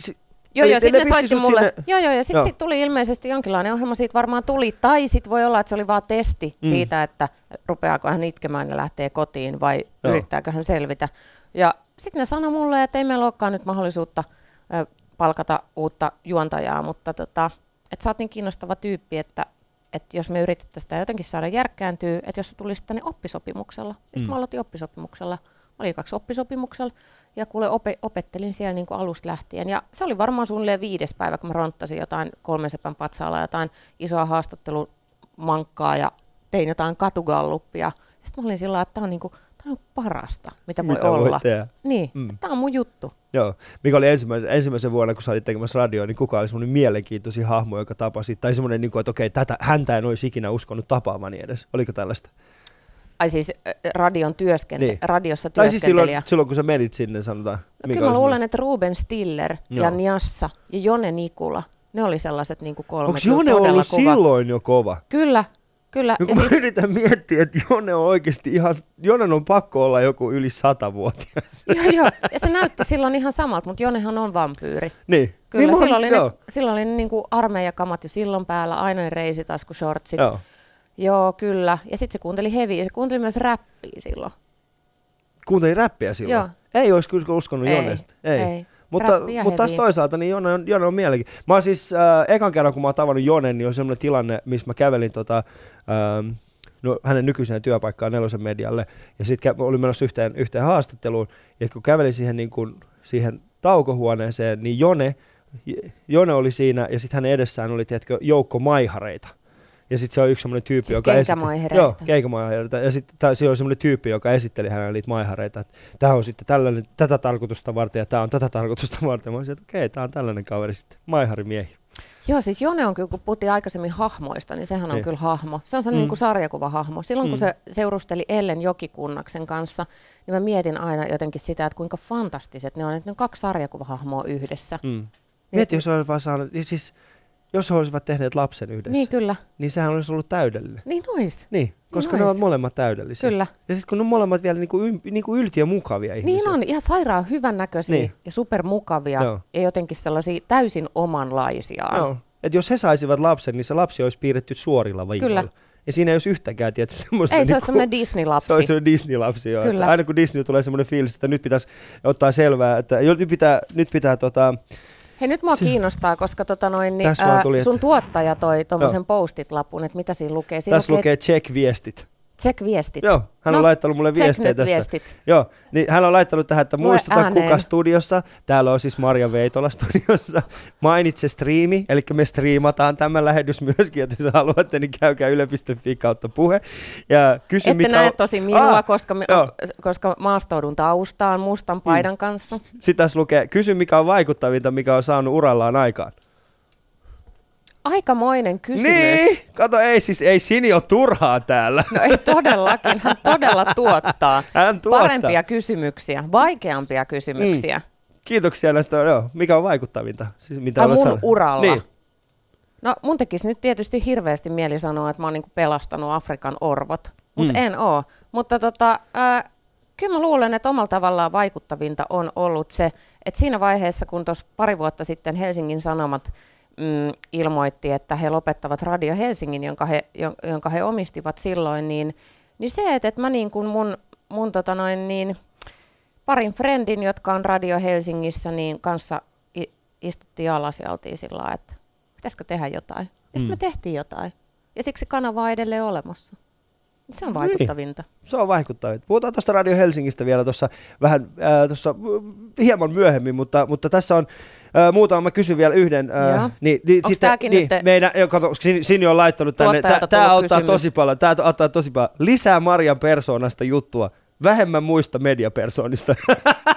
si- Joo, joo, sitten soitti mulle. sinne- Joo, joo, ja sitten sit tuli ilmeisesti jonkinlainen ohjelma, siitä varmaan tuli. Tai sitten voi olla, että se oli vaan testi Mm. siitä, että rupeaako hän itkemään ja lähtee kotiin vai joo. yrittääkö hän selvitä. Ja sitten ne sanoi mulle, että ei meillä olekaan nyt mahdollisuutta ö, palkata uutta juontajaa, mutta tota, että sä oot niin kiinnostava tyyppi, että että jos me yritettäisiin sitä jotenkin saada järkkääntyä, että jos se tulisi tänne oppisopimuksella. Ja sitten Mm. mä aloitin oppisopimuksella. Mä olin kaksi oppisopimuksella ja kuule ope, opettelin siellä niin kuin alusta lähtien. Ja se oli varmaan suunnilleen viides päivä, kun mä ronttasin jotain kolmen sepän patsaalla, jotain isoa haastattelumankkaa ja tein jotain katugalluppia. Sitten mä olin sillä että tämä on, niin kuin, tää on parasta, mitä voi mitä olla. voi tehdä. Niin, Mm. tämä on mun juttu. Joo. Mikä oli ensimmäisen, ensimmäisen vuonna, kun sä olit tekemässä radioa, niin kuka oli semmoinen mielenkiintoisin hahmo, joka tapasi? Tai semmoinen, niin kuin, että okei, tätä, häntä en olisi ikinä uskonut tapaavani edes. Oliko tällaista? Ai siis radion työskente- Niin. radiossa Tai siis silloin, työskentelijä. silloin, kun sä menit sinne, sanotaan. No, mikä kyllä mä luulen, että Ruben Stiller Joo. ja Njassa ja Jone Nikula, ne oli sellaiset niin kuin kolme. Onko Jone ollut kova. silloin jo kova? Kyllä, kyllä. No, Ja kun mä siis, yritän miettiä, että Jone on oikeasti ihan, Jonen on pakko olla joku yli satavuotias. joo, joo. Ja se näytti silloin ihan samalta, mutta Jonehan on vampyyri. niin. Kyllä, niin, silloin, oli ne, silloin oli ne niin kuin armeijakamat jo silloin päällä, ainoin reisitasku, shortsit. Joo. Joo, kyllä. Ja sitten se kuunteli heviä, se kuunteli myös räppiä silloin. Kuuntelin räppiä silloin. Joo. Ei olisi kyllä uskonut Ei, Jonesta. Ei. ei. Mutta, mutta taas toisaalta niin Jone on, Jone on mielenkiin. Mä oon siis äh, ekan kerran, kun mä oon tavannut Jonen, niin on semmoinen tilanne, missä mä kävelin tota, ähm, no, hänen nykyiseen työpaikkaan Nelosen medialle. Ja sitten olin menossa yhteen, yhteen haastatteluun. Ja kun kävelin siihen, niin kun, siihen taukohuoneeseen, niin Jone, Jone oli siinä ja sitten hänen edessään oli tiedätkö, joukko maihareita. Ja sitten se on yksi semmoinen tyyppi, Siis joka esitteli... Joo, kenkämaihareita. Ja sitten se on semmoinen tyyppi, joka esitteli hänelle niitä maihareita, että tämä on sitten tällainen, tätä tarkoitusta varten ja tämä on tätä tarkoitusta varten. Mä olisin, että okei, tämä on tällainen kaveri sitten, maiharimiehi. Joo, siis Jone on kyllä, kun puhuttiin aikaisemmin hahmoista, niin sehän on Niin. kyllä hahmo. Se on sellainen Mm. niin kuin sarjakuvahahmo. Silloin kun Mm. se seurusteli Ellen Jokikunnaksen kanssa, niin mä mietin aina jotenkin sitä, että kuinka fantastiset ne on, että ne on kaksi sarjakuvahahmoa yhdessä. Mm. Mieti, jos olisi vaan saanut, niin siis, jos he olisivat tehneet lapsen yhdessä, Niin kyllä, niin sehän olisi ollut täydellinen. niin ois. Niin, koska ne ois. ovat molemmat täydellisiä. Kyllä. Ja sitten kun ne on molemmat vielä niinku, ym, niinku yltiö mukavia ihmisiä. Niin on, ihan sairaan hyvän näköisiä Niin. niin. ja supermukavia Joo. ja jotenkin sellaisia täysin omanlaisiaan. Joo. Et jos he saisivat lapsen, niin se lapsi olisi piirretty suorilla viivoilla. Kyllä. Ja siinä ei olisi yhtäkään, tietysti, semmoista... Ei se niinku- semmoinen Disney-lapsi. Se olisi semmoinen Disney-lapsi, joo. Kyllä. Aina kun Disney tulee semmoinen fiilis, että nyt pitäisi ottaa selvää, että jo, nyt pitää, nyt pitää tota, Hei nyt mua kiinnostaa, koska tota noin, niin, vaan tuli, sun että- tuottaja toi tuommoisen postit-lapun, että mitä siinä lukee. Siinä tässä lukee check-viestit. Check-viestit. Joo, hän on No, laittanut mulle viestejä tässä. viestit. Joo, niin hän on laittanut tähän, että muistuta ääneen. kuka studiossa. Täällä on siis Marja Veitola studiossa. Mainitse striimi, eli me striimataan tämä lähetys myöskin, että jos haluatte, niin käykää yle.fi kautta puhe. Ja kysy, Ette mikä näe on... tosi minua, Ah, koska, me, joo. koska maastoudun taustaan mustan paidan kanssa. Sitten tässä lukee, kysy mikä on vaikuttavinta, mikä on saanut urallaan aikaan. Aikamoinen kysymys. Niin, kato, ei siis, ei Sini ole turhaa täällä. No ei todellakin, hän todella tuottaa. Hän tuottaa. Parempia kysymyksiä, vaikeampia kysymyksiä. Kiitoksia näistä, joo, mikä on vaikuttavinta. Siis, mitä mun sanonut. uralla. Niin. No mun tekisi nyt tietysti hirveästi mieli sanoa, että mä oon niinku pelastanut Afrikan orvot, mutta Mm. en oo. Mutta tota, äh, kyllä mä luulen, että omalla tavallaan vaikuttavinta on ollut se, että siinä vaiheessa, kun tuossa pari vuotta sitten Helsingin Sanomat mm, ilmoitti, että he lopettavat Radio Helsingin, jonka he, jon- jonka he omistivat silloin, niin, niin se, että, että mä niin kuin mun, mun tota noin niin, parin friendin, jotka on Radio Helsingissä, niin kanssa istuttiin alas ja oltiin sillä että pitäisikö tehdä jotain. Ja sitten Mm. me tehtiin jotain. Ja siksi kanava on edelleen olemassa. Se on Niin. vaikuttavinta. Se on vaikuttavinta. Puhutaan tuosta Radio Helsingistä vielä tuossa vähän äh, tuossa hieman myöhemmin, mutta, mutta tässä on äh, muutama, mä kysyn vielä yhden. Joo. Äh, niin, niin, Onks tääkin niin, nyt- meidän, jo, kato, Sini, Sini on laittanut tänne, tämä tullut auttaa kysymys. tosi paljon, tämä auttaa tosi paljon. Lisää Marjan persoonasta juttua, vähemmän muista mediapersoonista.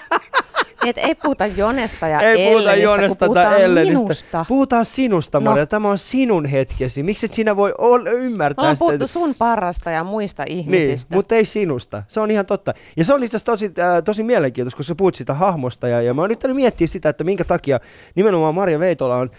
Niin, että ei puhuta Jonesta ja Ei puhuta Jonesta tai Ellenistä. minusta. Puhutaan sinusta, No. Marja. Tämä on sinun hetkesi. Miksi et sinä voi ol- ymmärtää ollaan sitä? puhuttu sun parasta ja muista Niin, ihmisistä. mutta ei sinusta. Se on ihan totta. Ja se on itse asiassa tosi, äh, tosi mielenkiintoista, kun sä puhut siitä hahmosta. Ja, ja mä oon yrittänyt miettiä sitä, että minkä takia nimenomaan Marja Veitola on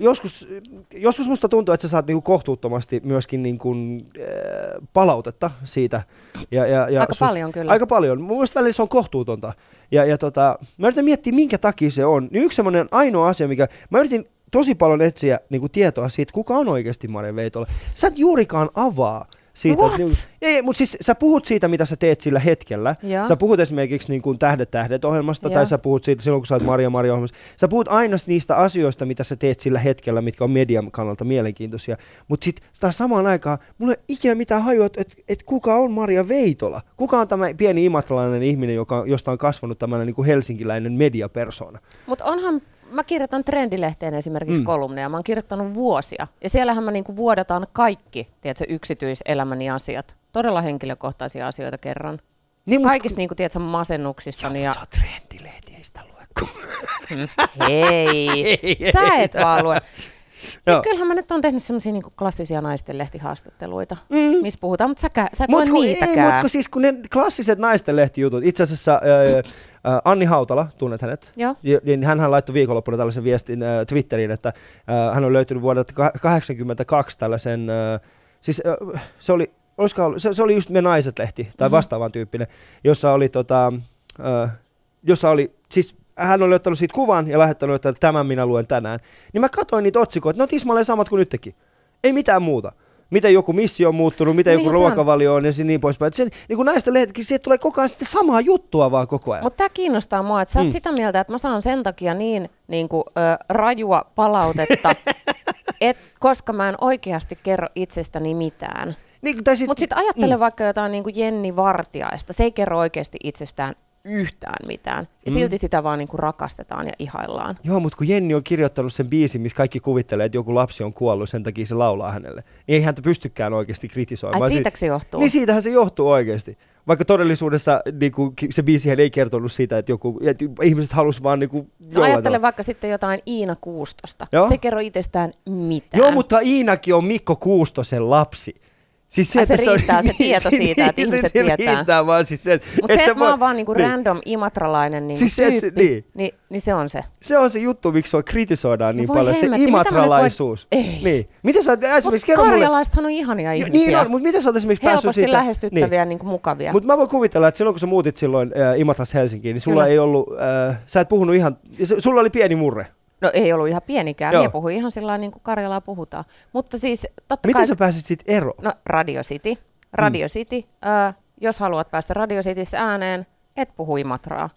joskus, joskus musta tuntuu, että sä saat niinku kohtuuttomasti myöskin niinku, äh, palautetta siitä. Ja, ja, ja Aika paljon kyllä. Aika paljon. Mun mielestä välillä se on kohtuutonta. Ja, ja tota, mä yritän miettiä, minkä takia se on. Niin yksi semmoinen ainoa asia, mikä... Mä yritin tosi paljon etsiä niin kuin tietoa siitä, kuka on oikeasti Marja Veitola. Sä et juurikaan avaa siitä. What? Niin, ei, mutta siis sä puhut siitä, mitä sä teet sillä hetkellä. Joo. Sä puhut esimerkiksi niin kuin Tähdet tähdet ohjelmasta, Joo. tai sä puhut siitä, silloin, kun sä oot Maria Maria ohjelmassa. Sä puhut aina niistä asioista, mitä sä teet sillä hetkellä, mitkä on median kannalta mielenkiintoisia. Mutta sitten taas samaan aikaan, mulla ei ole ikinä mitään hajua, että et, et kuka on Maria Veitola? Kuka on tämä pieni imatralainen ihminen, joka, josta on kasvanut tämmöinen niin kuin helsinkiläinen mediapersona? Mutta onhan, mä kirjoitan Trendilehteen esimerkiksi Mm. kolumneja, mä oon kirjoittanut vuosia. Ja siellähän mä niinku vuodataan kaikki, tiedätkö, yksityiselämäni asiat. Todella henkilökohtaisia asioita kerran. Niin, Kaikista niinku, tiedätkö, masennuksistani. Ja... Sä oot trendilehti, ei sitä lue. Hei, sä et vaan lue. Joo. Ja kyllähän mä nyt on tehnyt semmoisia niinku klassisia naistenlehtihaastatteluita, Mm. mm. missä puhutaan, mutta sä, sä et Mut kun, ei, niitäkään. mut kun siis kun ne klassiset naisten lehtijutut, itse asiassa ää, ää, Anni Hautala, tunnet hänet? Joo. Niin hänhän laittoi viikonloppuna tällaisen viestin ää, Twitteriin, että ää, hän on löytynyt vuodelta 82 tällaisen, ää, siis ää, se oli, olisiko ollut, se, se oli just Me Naiset-lehti, tai Mhm. vastaavan tyyppinen, jossa oli tota, ää, jossa oli, siis hän oli ottanut siitä kuvan ja lähettänyt, että tämän minä luen tänään. Niin mä katsoin niitä otsikoita, ne on tismalleen samat kuin nytkin. Ei mitään muuta. Miten joku missio on muuttunut, miten joku se on. ruokavalio on ja niin poispäin. Et Se, niin kuin näistä lehtikin, siitä tulee koko ajan sitten samaa juttua vaan koko ajan. Mutta tämä kiinnostaa mua, että sä oot Mm. sitä mieltä, että mä saan sen takia niin, niin kuin, ö, rajua palautetta, et, koska mä en oikeasti kerro itsestäni mitään. niin, sit, Mutta sitten ajattele mm. vaikka jotain niin kuin Jenni Vartiaista. Se ei kerro oikeasti itsestään yhtään mitään. Ja Mm. silti sitä vaan niin kuin rakastetaan ja ihaillaan. Joo, mutta kun Jenni on kirjoittanut sen biisin, missä kaikki kuvittelee, että joku lapsi on kuollut, sen takia se laulaa hänelle, niin ei häntä pystykään oikeasti kritisoimaan. Ai Siitä- siitäkö se johtuu? Niin siitähän se johtuu oikeasti. Vaikka todellisuudessa niin kuin, se biisihän ei kertonut siitä, että, joku, että ihmiset halusivat vaan niin kuin, No ajattele vaikka sitten jotain Iina Kuustosta. Joo. Se kerro itsestään mitään. Joo, mutta Iinakin on Mikko Kuustosen lapsi. Siis Ai, se riittää, se tieto siitä, että niin, ihmiset se, tietää. riittää vaan siis se, että Mutta et se, että mä oon vaan niinku niin. random imatralainen niinku Siis se, et se- tyyppi, niin. niin, niin se on se. Se on se juttu, miksi sua kritisoidaan niin No paljon, hemmetti, se mitä imatralaisuus. voin- Ei. Niin. Miten sä esimerkiksi, kerro mulle, karjalaisethan on ihania Jo, ihmisiä. niin on, mutta miten sä oot esimerkiksi päässyt Helposti siitä? lähestyttäviä, niin. niinku mukavia. Mutta mä voin kuvitella, että silloin kun sä muutit silloin äh, Imatras Helsinkiin, niin sulla Kyllä. ei ollut, äh, sä et puhunut ihan, se- sulla oli pieni murre. No ei ollut ihan pienikään, Joo. minä puhuin ihan sillä niin kuin Karjalaa puhutaan. Mutta siis totta Miten kai... sä pääsit siitä eroon? No Radio City. Radio Mm. City. Ö, jos haluat päästä Radio Cityssä ääneen, et puhu Imatraa.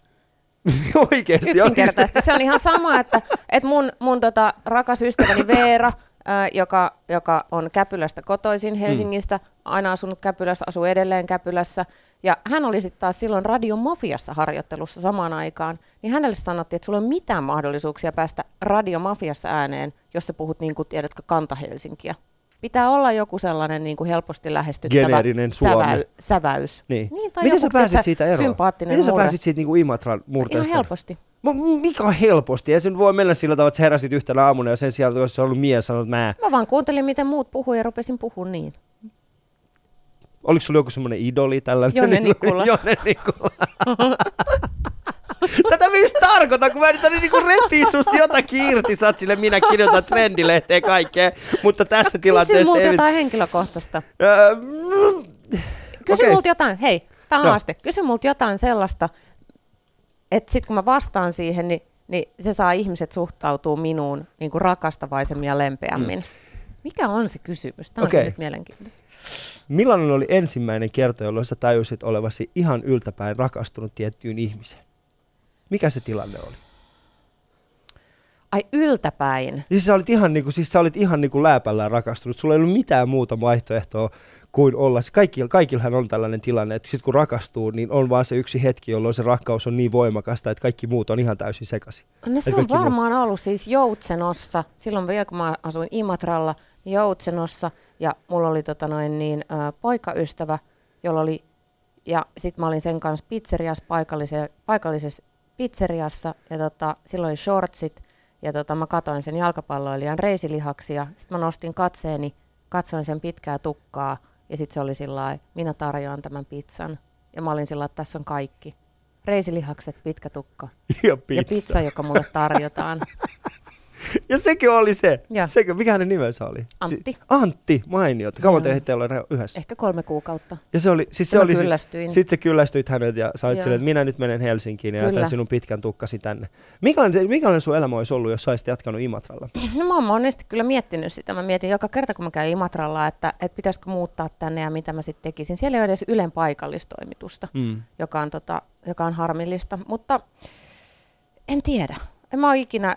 Oikeesti. Yksinkertaisesti. Se on ihan sama, että, että mun, mun tota, rakas ystäväni Veera, ö, joka, joka on Käpylästä kotoisin Helsingistä, aina asunut Käpylässä, asuu edelleen Käpylässä. Ja hän oli sitten taas silloin Radio Mafiassa harjoittelussa samaan aikaan. Niin hänelle sanottiin, että sulla ei ole mitään mahdollisuuksia päästä Radio Mafiassa ääneen, jos sä puhut niin kuin, tiedätkö, Kanta-Helsinkiä. Pitää olla joku sellainen niin kuin helposti lähestyttävä Geneerinen suomi. säväys. Niin. Niin, tai Miten joku, sä pääsit siitä eroon? Sympaattinen Miten sä murre. pääsit siitä niinku Imatran murteesta? Ihan helposti. Mä- Mikä on helposti? Ei se voi mennä sillä tavalla, että sä heräsit yhtenä aamuna ja sen sijaan, jos sä ollut mies, sanot mä. Mä vaan kuuntelin, miten muut puhuu ja rupesin puhua niin. Oliko sulla joku semmoinen idoli tällainen? Jonne Nikula. Jonne Nikula. Tätä mä just tarkoitan, kun mä yritän niinku repiä susta jotakin irti. Sä oot sille, minä kirjoitan trendilehteen kaikkea, mutta tässä Kysy tilanteessa multa ei... jotain henkilökohtaista. Öö, mm, Kysy Okei. multa jotain, hei, tää on Joo. haaste. Kysy multa jotain sellaista, että sit kun mä vastaan siihen, niin, niin se saa ihmiset suhtautuu minuun niin kuin rakastavaisemmin ja lempeämmin. Mm. Mikä on se kysymys? Tämä on okay. nyt mielenkiintoista. Millainen oli ensimmäinen kerta, jolloin sä tajusit olevasi ihan yltäpäin rakastunut tiettyyn ihmiseen? Mikä se tilanne oli? Ai yltäpäin. Siis sä olit ihan, niinku, siis sä olit ihan niinku lääpällään rakastunut. Sulla ei ollut mitään muuta vaihtoehtoa kuin olla. Kaikilla, kaikillahan on tällainen tilanne, että sit kun rakastuu, niin on vaan se yksi hetki, jolloin se rakkaus on niin voimakasta, että kaikki muut on ihan täysin sekaisin. No se on kaikki muu- varmaan ollut siis Joutsenossa, silloin vielä kun mä asuin Imatralla, niin Joutsenossa, ja mulla oli tota noin niin, ä, poikaystävä, jolla oli, ja sitten mä olin sen kanssa pizzeriassa, paikallise- paikallisessa pizzeriassa, ja tota, silloin oli shortsit, ja tota, mä katoin sen jalkapalloilijan reisilihaksia, sitten mä nostin katseeni, katsoin sen pitkää tukkaa, ja sitten se oli sillä minä tarjoan tämän pizzan, ja mä olin sillä että tässä on kaikki. Reisilihakset, pitkä tukka Ja pizza. ja pizza, joka mulle tarjotaan. Ja sekin oli se. Joo. Sekö, mikä hänen nimensä oli? Antti. Si- Antti, mainiot. Kauan te ole re- yhdessä. Ehkä kolme kuukautta. Ja se oli, siis se oli, si- kyllästyin. Sitten sä kyllästyit hänet ja sä olit Joo. silleen, että minä nyt menen Helsinkiin ja jätän sinun pitkän tukkasi tänne. Mikälainen, minkälainen sun elämä olisi ollut, jos sä olisit jatkanut Imatralla? No mä oon monesti kyllä miettinyt sitä. Mä mietin joka kerta, kun mä käyn Imatralla, että, että pitäisikö muuttaa tänne ja mitä mä sitten tekisin. Siellä ei ole edes Ylen paikallistoimitusta, Mm. joka on, tota, joka on harmillista. Mutta en tiedä. En mä ole ikinä...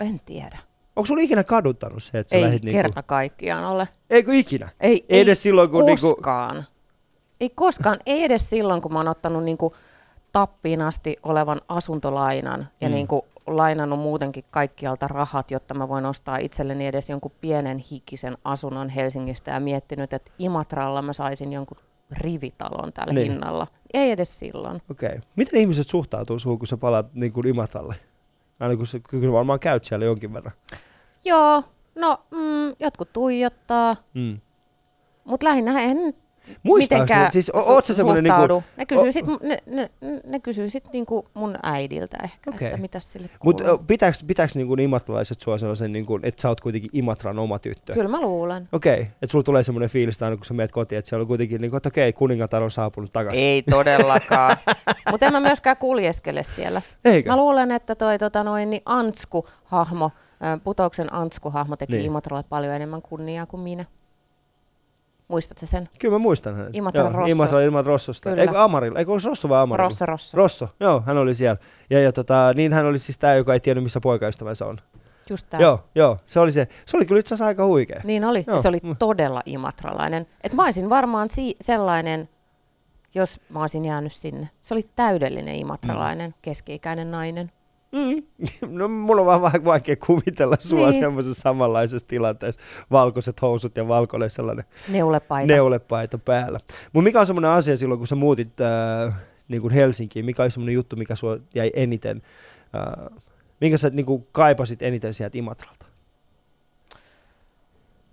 En tiedä. Onko sulla ikinä kaduttanut se, että sä Ei lähdit niinku... kerta kaikkiaan ole. Eikö ikinä? Ei, Ei edes silloin, kun niinku- koskaan. Ei koskaan. Ei edes silloin, kun mä oon ottanut niinku tappiin asti olevan asuntolainan ja mm. niinku lainannut muutenkin kaikkialta rahat, jotta mä voin ostaa itselleni edes jonkun pienen hikisen asunnon Helsingistä ja miettinyt, että Imatralla mä saisin jonkun rivitalon tällä Niin. hinnalla. Ei edes silloin. Okei. Okay. Miten ihmiset suhtautuu suhun, kun sä palaat niin kuin Imatralle? Aina kun sä kyllä varmaan käyt siellä jonkin verran. Joo, no mm, jotkut tuijottaa, Mm. mutta lähinnä en Muistaa mitenkään siis, o- sä semmoinen niinku. Ne kysyy sit, ne, ne, ne kysyy sit niinku mun äidiltä ehkä, Okei. että mitä sille Mutta kuuluu. pitääkö, pitääkö niinku imatralaiset sua sellaisen, niinku, että sä oot kuitenkin Imatran oma tyttö? Kyllä mä luulen. Okei, okay. että sulla tulee semmoinen fiilis että aina kun sä meet kotiin, että siellä on kuitenkin, niinku, että okei, kuningatar on saapunut takaisin. Ei todellakaan. Mutta en mä myöskään kuljeskele siellä. Eikö? Mä luulen, että toi tota noin, niin Ansku-hahmo, ö, Putouksen Ansku-hahmo teki niin. Imatralle paljon enemmän kunniaa kuin minä. Muistatko sen? Kyllä mä muistan hänet. Rossosta. Imatran ilman Rossosta. Kyllä. Eikö Amarilla? Eikö olisi Rosso vai Amarilla? Rosso Rosso. Rosso, joo, hän oli siellä. Ja, ja tota, niin hän oli siis tämä, joka ei tiennyt, missä poikaystävänsä on. Just tää. Joo, joo, se oli se. Se oli kyllä itse asiassa aika huikea. Niin oli. Joo. Ja se oli Mm. todella imatralainen. Et mä olisin varmaan si- sellainen, jos mä olisin jäänyt sinne. Se oli täydellinen imatralainen, keski-ikäinen nainen. Mm. No mulla on vaan vaikea kuvitella sua niin. Semmoisessa samanlaisessa tilanteessa. Valkoiset housut ja valkoinen sellainen Neulepaita. neulepaita päällä. Mutta mikä on semmoinen asia silloin, kun sä muutit äh, niin kuin Helsinkiin, mikä oli semmoinen juttu, mikä sua jäi eniten, äh, minkä sä niin kuin kaipasit eniten sieltä Imatralta?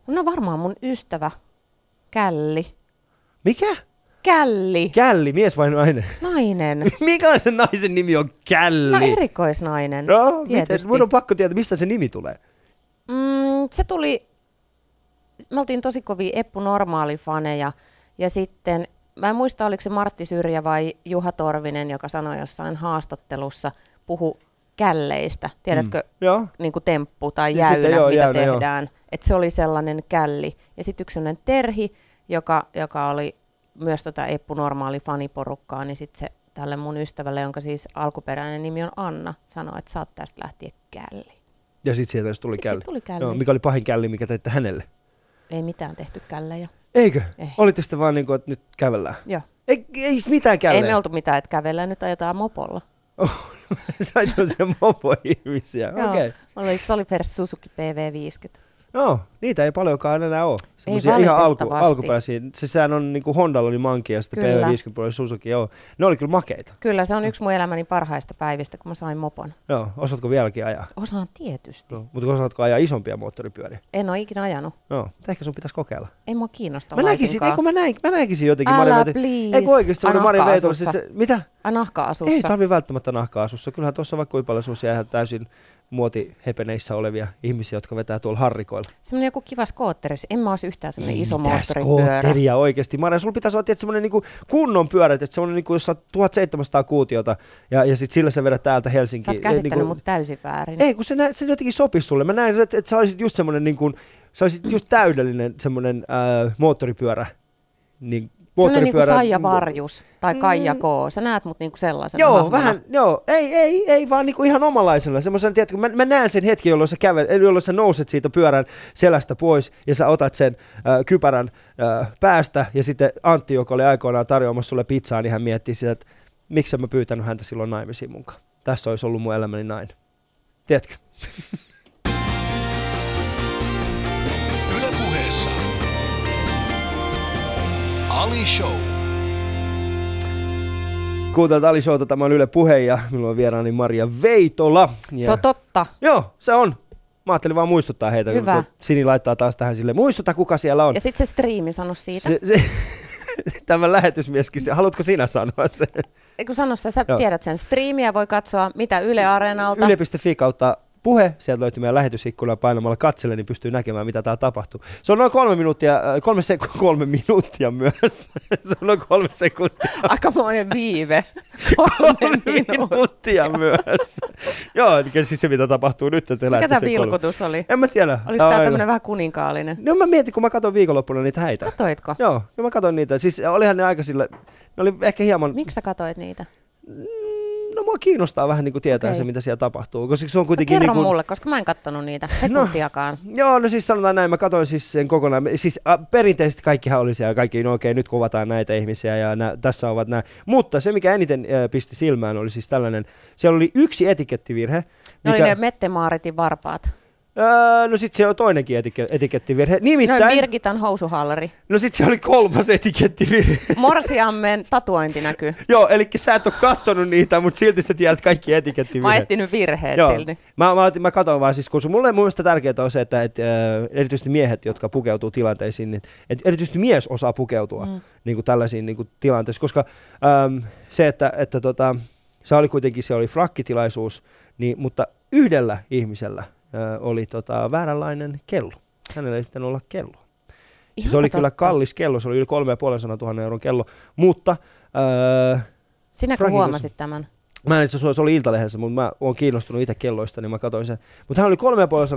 no varmaan mun ystävä, Källi. Mikä? Källi, Källi, mies vai nainen? nainen. mikä se naisen nimi on Källi? No erikoisnainen, No, miten? tietysti. Mun on pakko tietää, mistä se nimi tulee. Mm, se tuli, me oltiin tosi kovia Eppu Normaali-faneja ja sitten, mä en muista oliko se Martti Syrjä vai Juha Torvinen, joka sanoi jossain haastattelussa, puhu källeistä, tiedätkö, Mm. Joo. niin kuin temppu tai jäynä, sitten joo, mitä jäynä, tehdään. Että se oli sellainen källi. Ja sitten yksi sellainen terhi, joka, joka oli myös tota Eppu Normaali faniporukkaa, niin sitten se tälle mun ystävälle, jonka siis alkuperäinen nimi on Anna, sanoi, että oot tästä lähtien källi. Ja sitten sieltä tuli Sitten Källi. sit tuli källi. Joo, mikä oli pahin Källi, mikä teitte hänelle? Ei mitään tehty källejä. Eikö? Ei. Olitte sitten vaan niin kuin, että nyt kävellään? Joo. Ei, ei mitään Ei källejä. me oltu mitään, että kävellään, nyt ajetaan mopolla. Sait sellaisia mopo-ihmisiä. Okei. Okay. Mulla oli Solifers Suzuki PV50. No, niitä ei paljonkaan enää ole. Semmoisia ihan alku, alkuperäisiä. Se sehän on niinku Hondalla oli Manki ja sitten Kyllä. PV50 oli Suzuki. Joo. Ne oli kyllä makeita. Kyllä, se on yksi mun elämäni parhaista päivistä, kun mä sain mopon. Joo. Osaatko vieläkin ajaa? Osaan tietysti. No. Mutta osaatko ajaa isompia moottoripyöriä? En ole ikinä ajanut. Joo. Mutta ehkä sun pitäisi kokeilla. Ei mua kiinnosta Mä näkisin, ei kun mä, näin, mä näkisin jotenkin Älä Mari please. Ei kun oikeasti semmoinen Mari Veitola. Siis Nahka-asussa. se, mitä? Nahka-asussa. Ei tarvi välttämättä nahkaa asussa. Kyllähän tuossa vaikka kuinka paljon ihan täysin muotihepeneissä olevia ihmisiä, jotka vetää tuolla harrikoilla. Semmoinen joku kiva skootteri. En mä olisi yhtään semmoinen iso Mitä moottoripyörä. skootteria oikeasti. Maria, sulla pitäisi olla semmoinen niinku kunnon pyörä, että semmoinen niinku, jos sä oot 1700 kuutiota ja, ja sit sillä sä vedät täältä Sä Helsinkiin. oot käsittänyt niinku, mut täysin väärin. Ei, kun se, nä, se jotenkin sopisi sulle. Mä näin, että, että sä olisit just semmoinen niinku, sä olisit just täydellinen semmoinen äh, moottoripyörä. Niin, Semmoinen niinku moottoripyörä- Saija Varjus tai Kaija Mm. K. Sä näet mut niinku sellaisena Joo, hahmona. vähän, joo, ei, ei, ei vaan niinku ihan omanlaisena. Semmoisen, tiedätkö, mä, mä näen sen hetken, jolloin sä, kävel, jolloin sä nouset siitä pyörän selästä pois ja sä otat sen äh, kypärän äh, päästä ja sitten Antti, joka oli aikoinaan tarjoamassa sulle pizzaa, niin hän miettii sitä, että miksi mä pyytänyt häntä silloin naimisiin munkaan. Tässä olisi ollut mun elämäni nainen. Tiedätkö? Ali Show. Kuuntelut Ali Showta, tämä on Yle Puhe ja minulla on vieraani Maria Veitola. Ja... Se on totta. Joo, se on. Mä ajattelin vaan muistuttaa heitä, Hyvä. kun Sini laittaa taas tähän sille, muistuta kuka siellä on. Ja sitten se striimi sano siitä. Se, se, tämä lähetysmieskin, se- haluatko sinä sanoa sen? Eikö sano sä, sä Joo. tiedät sen. Striimiä voi katsoa mitä Yle Areenalta. Yle.fi kautta puhe, sieltä löytyy meidän lähetysikkuna painamalla katselle, niin pystyy näkemään, mitä täällä tapahtuu. Se on noin kolme minuuttia, äh, kolme, sek- kolme minuuttia myös. se on noin kolme sekuntia. Aikamoinen viive. Kolme minuuttia. minuuttia myös. Joo, eli siis se, mitä tapahtuu nyt, että Mikä tämä kolme. vilkutus oli? En mä tiedä. Oliko tämä aina- tämmöinen vähän kuninkaallinen? No mä mietin, kun mä katsoin viikonloppuna niitä häitä. Katoitko? Joo, ja mä katsoin niitä. Siis olihan ne aika sillä, ne oli ehkä hieman, Miksi sä katoit niitä? Mm, no mua kiinnostaa vähän niin kuin tietää Okei. se, mitä siellä tapahtuu, koska se on No, kuitenkin kerro niin kuin, mulle, koska mä en kattonut niitä sekuntiakaan. Joo, no siis sanotaan näin, mä katsoin siis sen kokonaan. Siis äh, perinteisesti kaikkihan oli siellä, kaikki, no okei, nyt kuvataan näitä ihmisiä ja nää, tässä ovat nämä. Mutta se, mikä eniten äh, pisti silmään, oli siis tällainen, siellä oli yksi etikettivirhe. Ne oli ne Mette-Maaritin varpaat. Öö, no sitten siellä oli toinenkin etike- etikettivirhe. Nimittäin, Birgitan housuhallari. no sitten siellä oli kolmas etikettivirhe. Morsiammen tatuointi näkyy. Joo, eli sä et ole kattonut niitä, mutta silti sä tiedät kaikki Mä etikettivirheet. etsinyt virheet Joo. silti. Mä, mä, mä katson vaan siis, kun mulle mun mielestä tärkeää on se, että et, äh, erityisesti miehet, jotka pukeutuu tilanteisiin, niin et erityisesti mies osaa pukeutua mm. niin kuin tällaisiin niin kuin tilanteisiin, koska ähm, se, että, että tota, se oli kuitenkin se oli frakkitilaisuus, niin, mutta yhdellä ihmisellä oli tota, vääränlainen kello. Hänellä ei pitänyt olla kello. Ihan se oli kyllä totta. kallis kello, se oli yli 3,5 tuhannen euron kello, mutta äh, Sinäkö huomasit tämän? Mä en itse asiassa, se oli Iltalehdessä, mutta mä oon kiinnostunut itse kelloista, niin mä katsoin sen. Mutta hän oli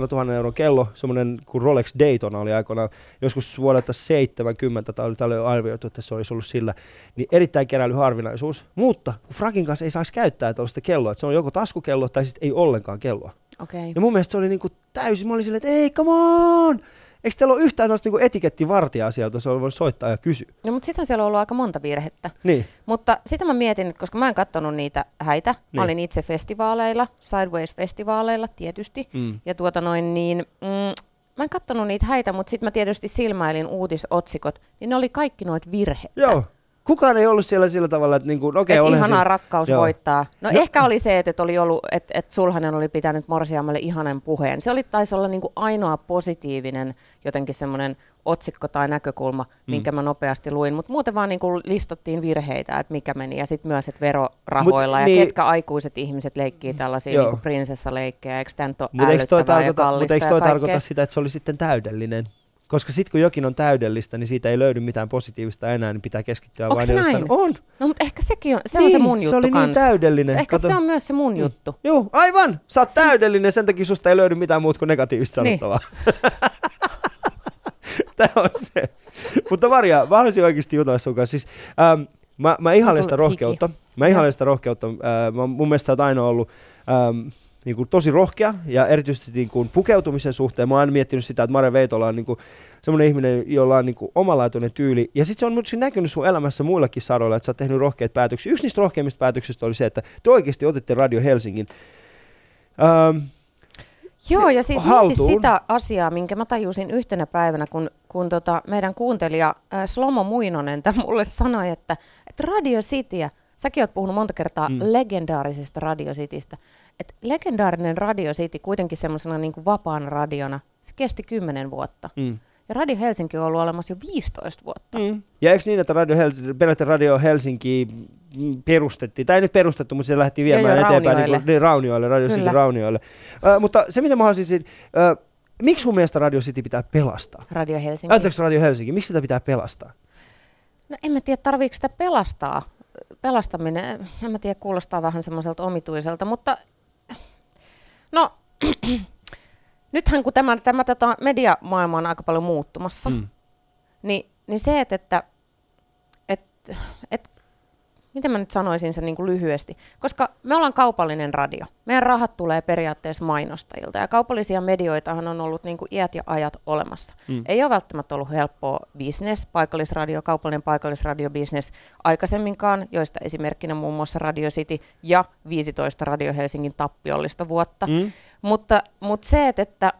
3,5 tuhannen euron kello, semmoinen kuin Rolex Daytona oli aikoinaan, joskus vuodelta 70, tai oli, tää oli arvioitu, että se olisi ollut sillä, niin erittäin keräilyharvinaisuus. Mutta kun Frakin kanssa ei saisi käyttää tuollaista kelloa, että se on joko taskukello tai sitten ei ollenkaan kelloa. Okei. Ja mun mielestä se oli niinku täysin, mä olin silleen, että ei, come on! Eikö teillä ole yhtään tällaista niin etikettivartija-asiaa, jota se on voinut soittaa ja kysyä? No mutta sitten siellä on ollut aika monta virhettä. Niin. Mutta sitä mä mietin, että koska mä en katsonut niitä häitä, niin. Mä olin itse festivaaleilla, Sideways-festivaaleilla tietysti, Mm. ja tuota noin niin, mm, mä en katsonut niitä häitä, mutta sitten mä tietysti silmäilin uutisotsikot, niin ne oli kaikki noita virheitä. Joo. Kukaan ei ollut siellä sillä tavalla, että niinku, no okei, että okay, ihanaa rakkaus Joo. voittaa. No, No- ehkä oli se, että et oli ollut, että et Sulhanen oli pitänyt Morsiamalle ihanen puheen. Se oli taisi olla niinku ainoa positiivinen jotenkin semmoinen otsikko tai näkökulma, Mm. minkä mä nopeasti luin. Mutta muuten vaan niinku listattiin virheitä, että mikä meni. Ja sitten myös, että verorahoilla Mut ja niin- ketkä aikuiset ihmiset leikkii tällaisia Joo. niinku prinsessaleikkejä. Eikö tämä nyt ole Mutta eikö toi, tarkoita, mutta eikö toi tarkoita sitä, että se oli sitten täydellinen? Koska sitten kun jokin on täydellistä, niin siitä ei löydy mitään positiivista enää, niin pitää keskittyä Onko vain se jostain. näin? On. No mutta ehkä sekin on, se niin, on se mun juttu se oli niin kans. täydellinen. Ehkä Kato- se on myös se mun Mm. juttu. Joo, aivan! Sä oot täydellinen, sen takia susta ei löydy mitään muuta kuin negatiivista Niin. sanottavaa. Tämä on se. Mutta Maria, mä haluaisin oikeasti jutella sun kanssa. Siis, ähm, mä, mä ihailen sitä tuli hiki. rohkeutta. Mä ihailen sitä rohkeutta. Äh, mä, mun mielestä sä oot aina ollut ähm, niin kuin tosi rohkea ja erityisesti niin kuin pukeutumisen suhteen. Mä oon aina miettinyt sitä, että Mare Veitola on niin kuin semmoinen ihminen, jolla on niin kuin omalaatuinen tyyli. Ja sitten se on myöskin näkynyt sun elämässä muillakin saroilla, että sä oot tehnyt rohkeita päätöksiä. Yksi niistä rohkeimmista päätöksistä oli se, että te oikeasti otitte Radio Helsingin ähm, Joo, ja siis mieti sitä asiaa, minkä mä tajusin yhtenä päivänä, kun, kun tota meidän kuuntelija äh, Slomo Muinonen mulle sanoi, että, että Radio Cityä, säkin oot puhunut monta kertaa Mm. legendaarisesta Radio Citystä, että legendaarinen Radio City kuitenkin semmoisena niin vapaana radiona, se kesti 10 vuotta. mm. Ja Radio Helsinki on ollut olemassa jo 15 vuotta. Mm. Ja eikö niin, että Radio, Hel- periaatteessa Radio Helsinki perustettiin, tai ei nyt perustettu, mutta se lähti viemään joo, eteenpäin Raunioille. Niin, kuin, Raunioille, Radio Kyllä. City Raunioille. Ö, mutta se, mitä mä haluaisin, ö, miksi sun mielestä Radio City pitää pelastaa? Radio Helsinki. Anteeksi Radio Helsinki, miksi sitä pitää pelastaa? No en mä tiedä, tarviiko sitä pelastaa. Pelastaminen, en mä tiedä, kuulostaa vähän semmoiselta omituiselta, mutta no nythän kun tämä, tämä tota, mediamaailma on aika paljon muuttumassa, mm. niin, niin se, että, että, että, että miten mä nyt sanoisin sen niin kuin lyhyesti, koska me ollaan kaupallinen radio. Meidän rahat tulee periaatteessa mainostajilta ja kaupallisia medioitahan on ollut niin kuin iät ja ajat olemassa. Mm. Ei ole välttämättä ollut helppoa business, paikallisradio, kaupallinen paikallisradiobisnes aikaisemminkaan, joista esimerkkinä muun muassa Radio City ja 15 Radio Helsingin tappiollista vuotta. Mm? Mutta, mutta se, että, että,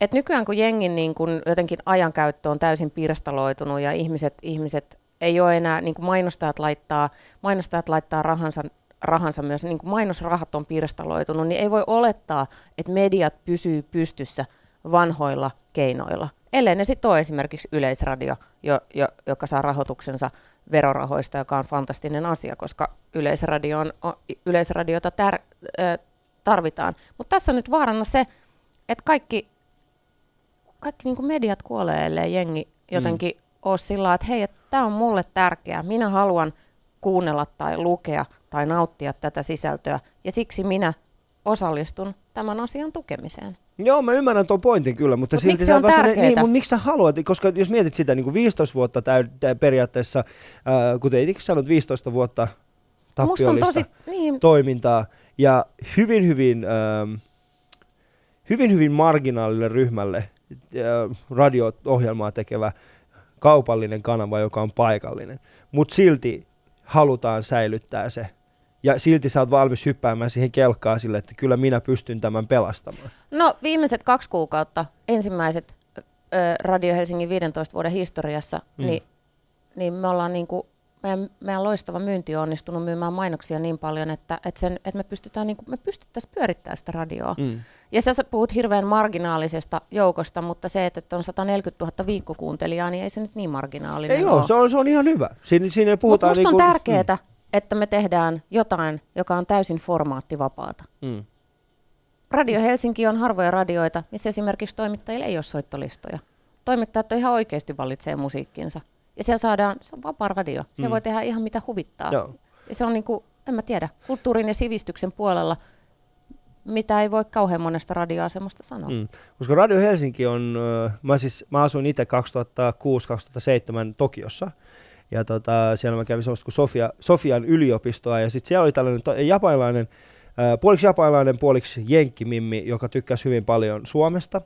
että nykyään kun jengin niin kun jotenkin ajankäyttö on täysin pirstaloitunut ja ihmiset, ihmiset ei ole enää, niin kuin mainostajat laittaa, mainostajat laittaa rahansa, rahansa myös, niin kuin mainosrahat on pirstaloitunut, niin ei voi olettaa, että mediat pysyy pystyssä vanhoilla keinoilla. Ellei ne sitten ole esimerkiksi yleisradio, jo, jo, joka saa rahoituksensa verorahoista, joka on fantastinen asia, koska yleisradio on, yleisradiota tär, ö, tarvitaan. Mutta tässä on nyt vaarana se, että kaikki, kaikki niin kuin mediat kuolee, ellei jengi jotenkin mm. Ole sillä että hei, tämä on mulle tärkeää, minä haluan kuunnella tai lukea tai nauttia tätä sisältöä, ja siksi minä osallistun tämän asian tukemiseen. Joo, mä ymmärrän tuon pointin kyllä, mutta Mut silti miksi sä on vasta-? Niin, mutta miksi sä haluat, koska jos mietit sitä niin kuin 15 vuotta täy- tä- periaatteessa, ää, kuten itse sanot, 15 vuotta tappiollista tosi, niin, toimintaa ja hyvin, hyvin, ähm, hyvin, hyvin marginaalille ryhmälle äh, radio-ohjelmaa tekevä kaupallinen kanava, joka on paikallinen. Mutta silti halutaan säilyttää se. Ja silti sä oot valmis hyppäämään siihen kelkkaan sille, että kyllä minä pystyn tämän pelastamaan. No viimeiset kaksi kuukautta, ensimmäiset ö, Radio Helsingin 15 vuoden historiassa, Mm. niin, niin me ollaan niinku, meidän, meidän loistava myynti on onnistunut myymään mainoksia niin paljon, että, että, sen, että me, pystytään niinku, me pystyttäisiin pyörittämään sitä radioa. Mm. Ja sä puhut hirveän marginaalisesta joukosta, mutta se, että on 140 000 viikkokuuntelijaa, niin ei se nyt niin marginaalinen Ei ole, se on, se on ihan hyvä. Siinä, siinä Mutta musta on niinku- tärkeää, että me tehdään jotain, joka on täysin formaattivapaata. Mm. Mm. Radio Helsinki on harvoja radioita, missä esimerkiksi toimittajilla ei ole soittolistoja. Toimittajat on ihan oikeasti valitsee musiikkinsa. Ja siellä saadaan, se on vapaa radio. Mm. mm. voi tehdä ihan mitä huvittaa. Joo. Ja se on niin kuin, en mä tiedä, kulttuurin ja sivistyksen puolella, mitä ei voi kauhean monesta radioasemasta sanoa. Mm. Koska Radio Helsinki on, mä, siis, mä asuin itse 2006-2007 Tokiossa, ja tota, siellä mä kävin semmoista kuin Sofia, Sofian yliopistoa, ja sitten siellä oli tällainen to, japanilainen, puoliksi japanilainen, puoliksi jenkkimimmi, joka tykkäsi hyvin paljon Suomesta,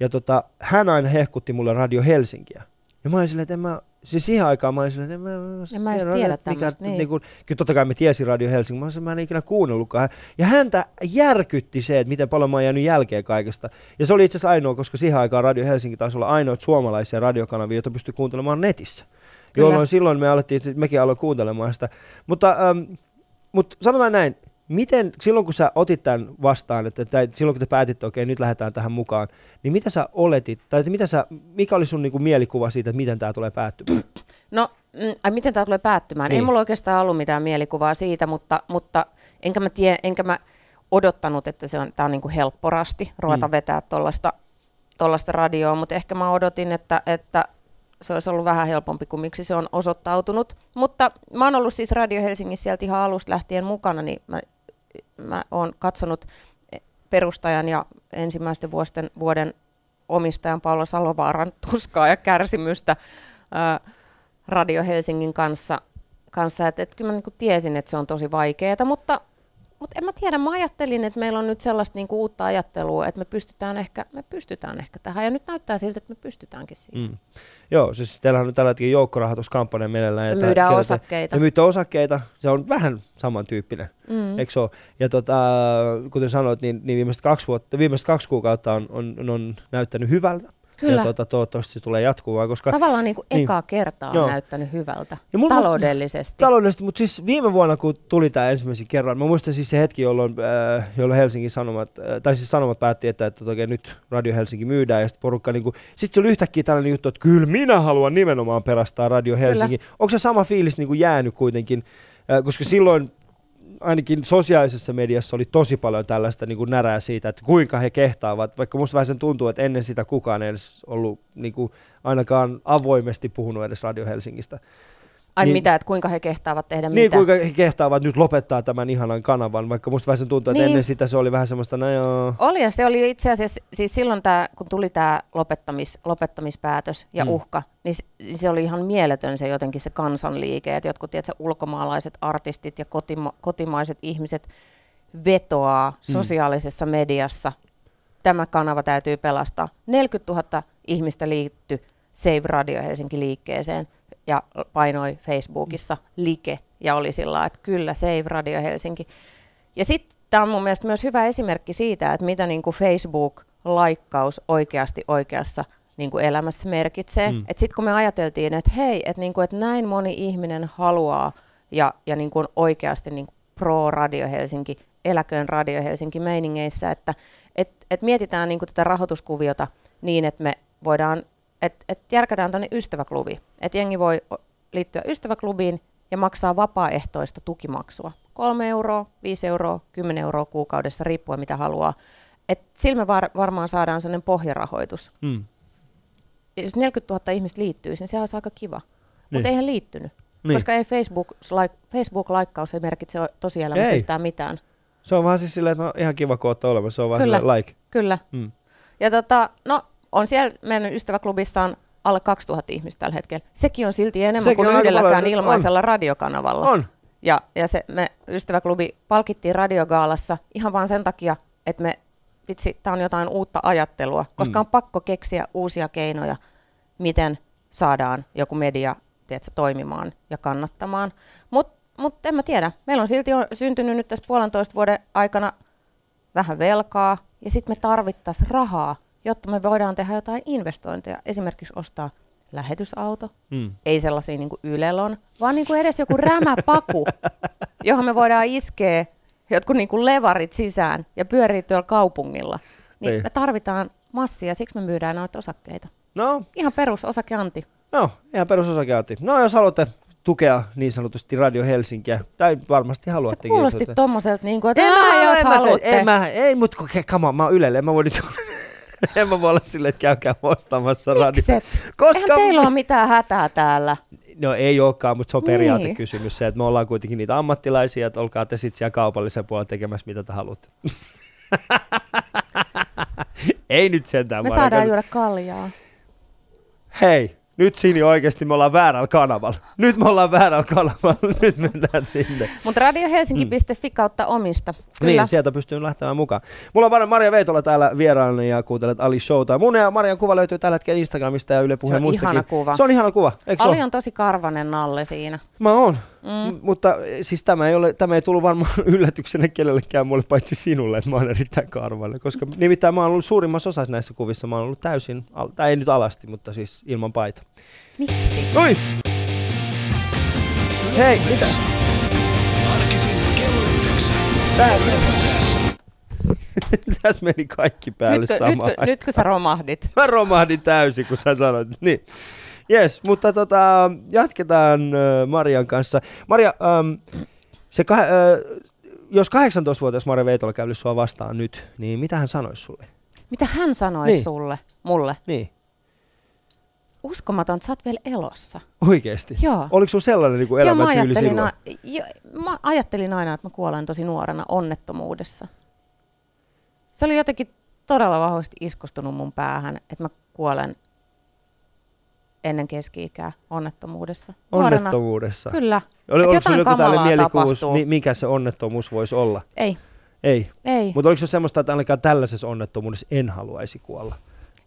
Ja tota, hän aina hehkutti mulle Radio Helsinkiä. Ja mä olin silleen, että en mä, siis siihen aikaan mä olin silleen, että en mä, En mä edes tiedä, mikä, niin. niin kuin, kyllä totta kai me tiesin Radio Helsingin, mä, olin mä en ikinä kuunnellutkaan. Ja häntä järkytti se, että miten paljon mä oon jäänyt jälkeen kaikesta. Ja se oli itse asiassa ainoa, koska siihen aikaan Radio Helsinki taisi olla ainoa suomalaisia radiokanavia, joita pystyi kuuntelemaan netissä. Kyllä. Jolloin silloin me alettiin, mekin aloin kuuntelemaan sitä. Mutta, ähm, mutta sanotaan näin, miten, silloin kun sä otit tämän vastaan, että, tai silloin kun te päätitte, okei, nyt lähdetään tähän mukaan, niin mitä sä oletit, tai että mitä sä, mikä oli sun niinku mielikuva siitä, että miten tämä tulee päättymään? No, mm, ai miten tämä tulee päättymään? Niin. Ei Niin. mulla oikeastaan ollut mitään mielikuvaa siitä, mutta, mutta enkä mä tie, enkä mä odottanut, että se on, tää on niinku helpporasti ruveta Mm. vetää tuollaista radioa, mutta ehkä mä odotin, että, että se olisi ollut vähän helpompi kuin miksi se on osoittautunut. Mutta mä oon ollut siis Radio Helsingissä sieltä ihan alusta lähtien mukana, niin mä, mä oon katsonut perustajan ja ensimmäisten vuosten, vuoden omistajan Paula Salovaaran tuskaa ja kärsimystä ää, Radio Helsingin kanssa, kanssa. Että et kyllä mä niinku tiesin, että se on tosi vaikeaa, mutta, mutta en mä tiedä, mä ajattelin, että meillä on nyt sellaista niinku uutta ajattelua, että me pystytään, ehkä, me pystytään ehkä tähän, ja nyt näyttää siltä, että me pystytäänkin siihen. Mm. Joo, siis teillähän on nyt tällä hetkellä joukkorahoituskampanja. Me että myydään kerätään- osakkeita. Ja myytte osakkeita, se on vähän samantyyppinen, Mm. eikö ole? Ja tota, kuten sanoit, niin, niin viimeiset, kaksi vuotta, viimeiset kaksi kuukautta on, on, on näyttänyt hyvältä. Kyllä. Ja tota, toivottavasti se tulee jatkumaan, koska Tavallaan niin kuin Niin. ekaa kertaa Joo. on näyttänyt hyvältä, Ja mulla- taloudellisesti. taloudellisesti, mutta siis viime vuonna, kun tuli tämä ensimmäisen kerran, mä muistan siis se hetki, jolloin, äh, jolloin Helsingin Sanomat, äh, tai siis Sanomat päätti, että, että oikein nyt Radio Helsinki myydään, ja sitten porukka, niin sitten se oli yhtäkkiä tällainen juttu, että kyllä minä haluan nimenomaan perastaa Radio Helsinki. Onko se sama fiilis niin kuin jäänyt kuitenkin, äh, koska silloin ainakin sosiaalisessa mediassa oli tosi paljon tällaista niin kuin närää siitä, että kuinka he kehtaavat, vaikka musta vähän sen tuntuu, että ennen sitä kukaan ei edes ollut niin kuin, ainakaan avoimesti puhunut edes Radio Helsingistä. Ai niin- mitä, että kuinka he kehtaavat tehdä Niin, mitä? kuinka he kehtaavat nyt lopettaa tämän ihanan kanavan, vaikka musta vähän tuntuu, että Niin. ennen sitä se oli vähän semmoista, no joo. Oli ja se oli itse asiassa, siis silloin tää, kun tuli tämä lopettamis, lopettamispäätös ja mm. uhka, niin se, se oli ihan mieletön se jotenkin se kansanliike, että jotkut tiedätkö, ulkomaalaiset artistit ja kotima, kotimaiset ihmiset vetoaa Mm. sosiaalisessa mediassa. Tämä kanava täytyy pelastaa. 40 000 ihmistä liittyi Save Radio Helsinki liikkeeseen ja painoi Facebookissa like ja oli sillä että kyllä Save Radio Helsinki. Ja sitten tämä on mun mielestä myös hyvä esimerkki siitä, että mitä niin kuin Facebook-laikkaus oikeasti oikeassa niin kuin elämässä merkitsee. Mm. Että sitten kun me ajateltiin, että hei, että, niin kuin, että näin moni ihminen haluaa ja, ja niin kuin oikeasti niin kuin pro Radio Helsinki, eläköön Radio Helsinki meiningeissä, että et, et mietitään niin kuin tätä rahoituskuviota niin, että me voidaan, että et järkätään tuonne ystäväklubiin. Että jengi voi liittyä ystäväklubiin ja maksaa vapaaehtoista tukimaksua. 3 euroa, 5 euroa, 10 euroa kuukaudessa, riippuen mitä haluaa. Et sillä me var, varmaan saadaan sellainen pohjarahoitus. Mm. Ja jos 40 000 ihmistä liittyisi, niin se olisi aika kiva. Niin. Mutta eihän liittynyt, Niin. koska ei Facebook, like, Facebook-laikkaus ei merkitse tosielämässä Ei. yhtään mitään. Se on vaan siis silleen, että no ihan kiva, kun olemassa, se on vaan Kyllä. like. Kyllä. Mm. Ja tota, no, on siellä meidän ystäväklubissa on alle 2000 ihmistä tällä hetkellä. Sekin on silti enemmän Sekin kuin on yhdelläkään paljon. ilmaisella radiokanavalla. On. Ja, ja se me ystäväklubi palkittiin radiogaalassa ihan vaan sen takia, että me, vitsi, tämä on jotain uutta ajattelua, koska Mm. on pakko keksiä uusia keinoja, miten saadaan joku media tiedätkö, toimimaan ja kannattamaan. Mutta mut en mä tiedä, meillä on silti on syntynyt nyt tässä puolentoista vuoden aikana vähän velkaa, ja sitten me tarvittaisiin rahaa, jotta me voidaan tehdä jotain investointeja, esimerkiksi ostaa lähetysauto, Mm. ei sellaisia niin kuin Ylelon, vaan niin kuin edes joku rämäpaku, johon me voidaan iskeä jotkut niin kuin levarit sisään ja pyöriä tuolla kaupungilla. Niin Niin. me tarvitaan massia, siksi me myydään noita osakkeita. No, Ihan perus osakeanti. no, ihan perusosakeanti. No, jos haluatte tukea niin sanotusti Radio Helsinkiä, tai varmasti Se haluattekin. kuulosti tommoselta, niin kuin, että En "Ää, mä, jos en mä, se, haluatte. en mä, ei, mut kun- come on, mä oon Ylelle, mä voi nyt, en mä voi olla silleen, että käykää ostamassa radio. Koska, Eihän teillä ole mitään hätää täällä. no ei olekaan, mutta se on Niin. periaatekysymys se, että me ollaan kuitenkin niitä ammattilaisia, että olkaa te sitten siellä kaupallisen puolella tekemässä mitä te haluatte. ei nyt sentään. Me saadaan juoda kaljaa. Hei, nyt Sini oikeasti me ollaan väärällä kanavalla. Nyt me ollaan väärällä kanavalla, nyt mennään sinne. Mutta radiohelsinki.fi kautta omista. Kyllä. Niin, sieltä pystyy lähtemään mukaan. Mulla on Mar- Maria Veitola täällä vieraana ja kuuntelet Ali Showta. Mun ja Marian kuva löytyy tällä hetkellä Instagramista ja Yle se Puheen on muistakin. ihana kuva. Se on ihana kuva, eikö se Ali on tosi karvanen nalle siinä. Mä oon. Mm. M- mutta eh, siis tämä ei, ole, tämä ei tullut varmaan yllätyksenä kenellekään mulle paitsi sinulle, että mä oon erittäin karvainen. Koska nimittäin mä oon ollut suurimmassa osassa näissä kuvissa, mä oon ollut täysin, al- tai ei nyt alasti, mutta siis ilman paita. Miksi? Oi! Hei, mitä? Arkisin kello yhdeksän. Tässä meni kaikki päälle Nytkö, samaan nytkö, aikaan. nytkö sä romahdit? Mä romahdin täysin, kun sä sanoit. Niin. Yes, mutta tota, jatketaan Marian kanssa. Maria, ähm, se kah- äh, jos 18-vuotias Maria Veitola kävisi sua vastaan nyt, niin mitä hän sanoisi sulle? Mitä hän sanoisi Niin. sulle, mulle? Niin, Uskomaton, että sä oot vielä elossa. oikeesti. Joo. Oliko sulla sellainen niin kuin Joo, mä elämäntyyli ajattelin, silloin? a- jo, mä ajattelin aina, että mä kuolen tosi nuorena onnettomuudessa. Se oli jotenkin todella vahvasti iskostunut mun päähän, että mä kuolen ennen keski-ikää onnettomuudessa. Nuorena. Onnettomuudessa. Kyllä. Oli, oliko jotain joku tällainen mielikuvuus, tapahtuu. mi- mikä se onnettomuus voisi olla? Ei, Ei. ei. Mutta oliko se semmoista, että ainakaan tällaisessa onnettomuudessa en haluaisi kuolla?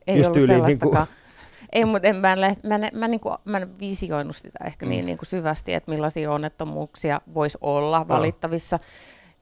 Ei Just ollut tyyliin niinku- sellaistakaan. Ei, mutta en, mä, en, mä, en, mä, niinku, mä en visioinut sitä ehkä Mm. niin, niin kuin syvästi, että millaisia onnettomuuksia voisi olla valittavissa,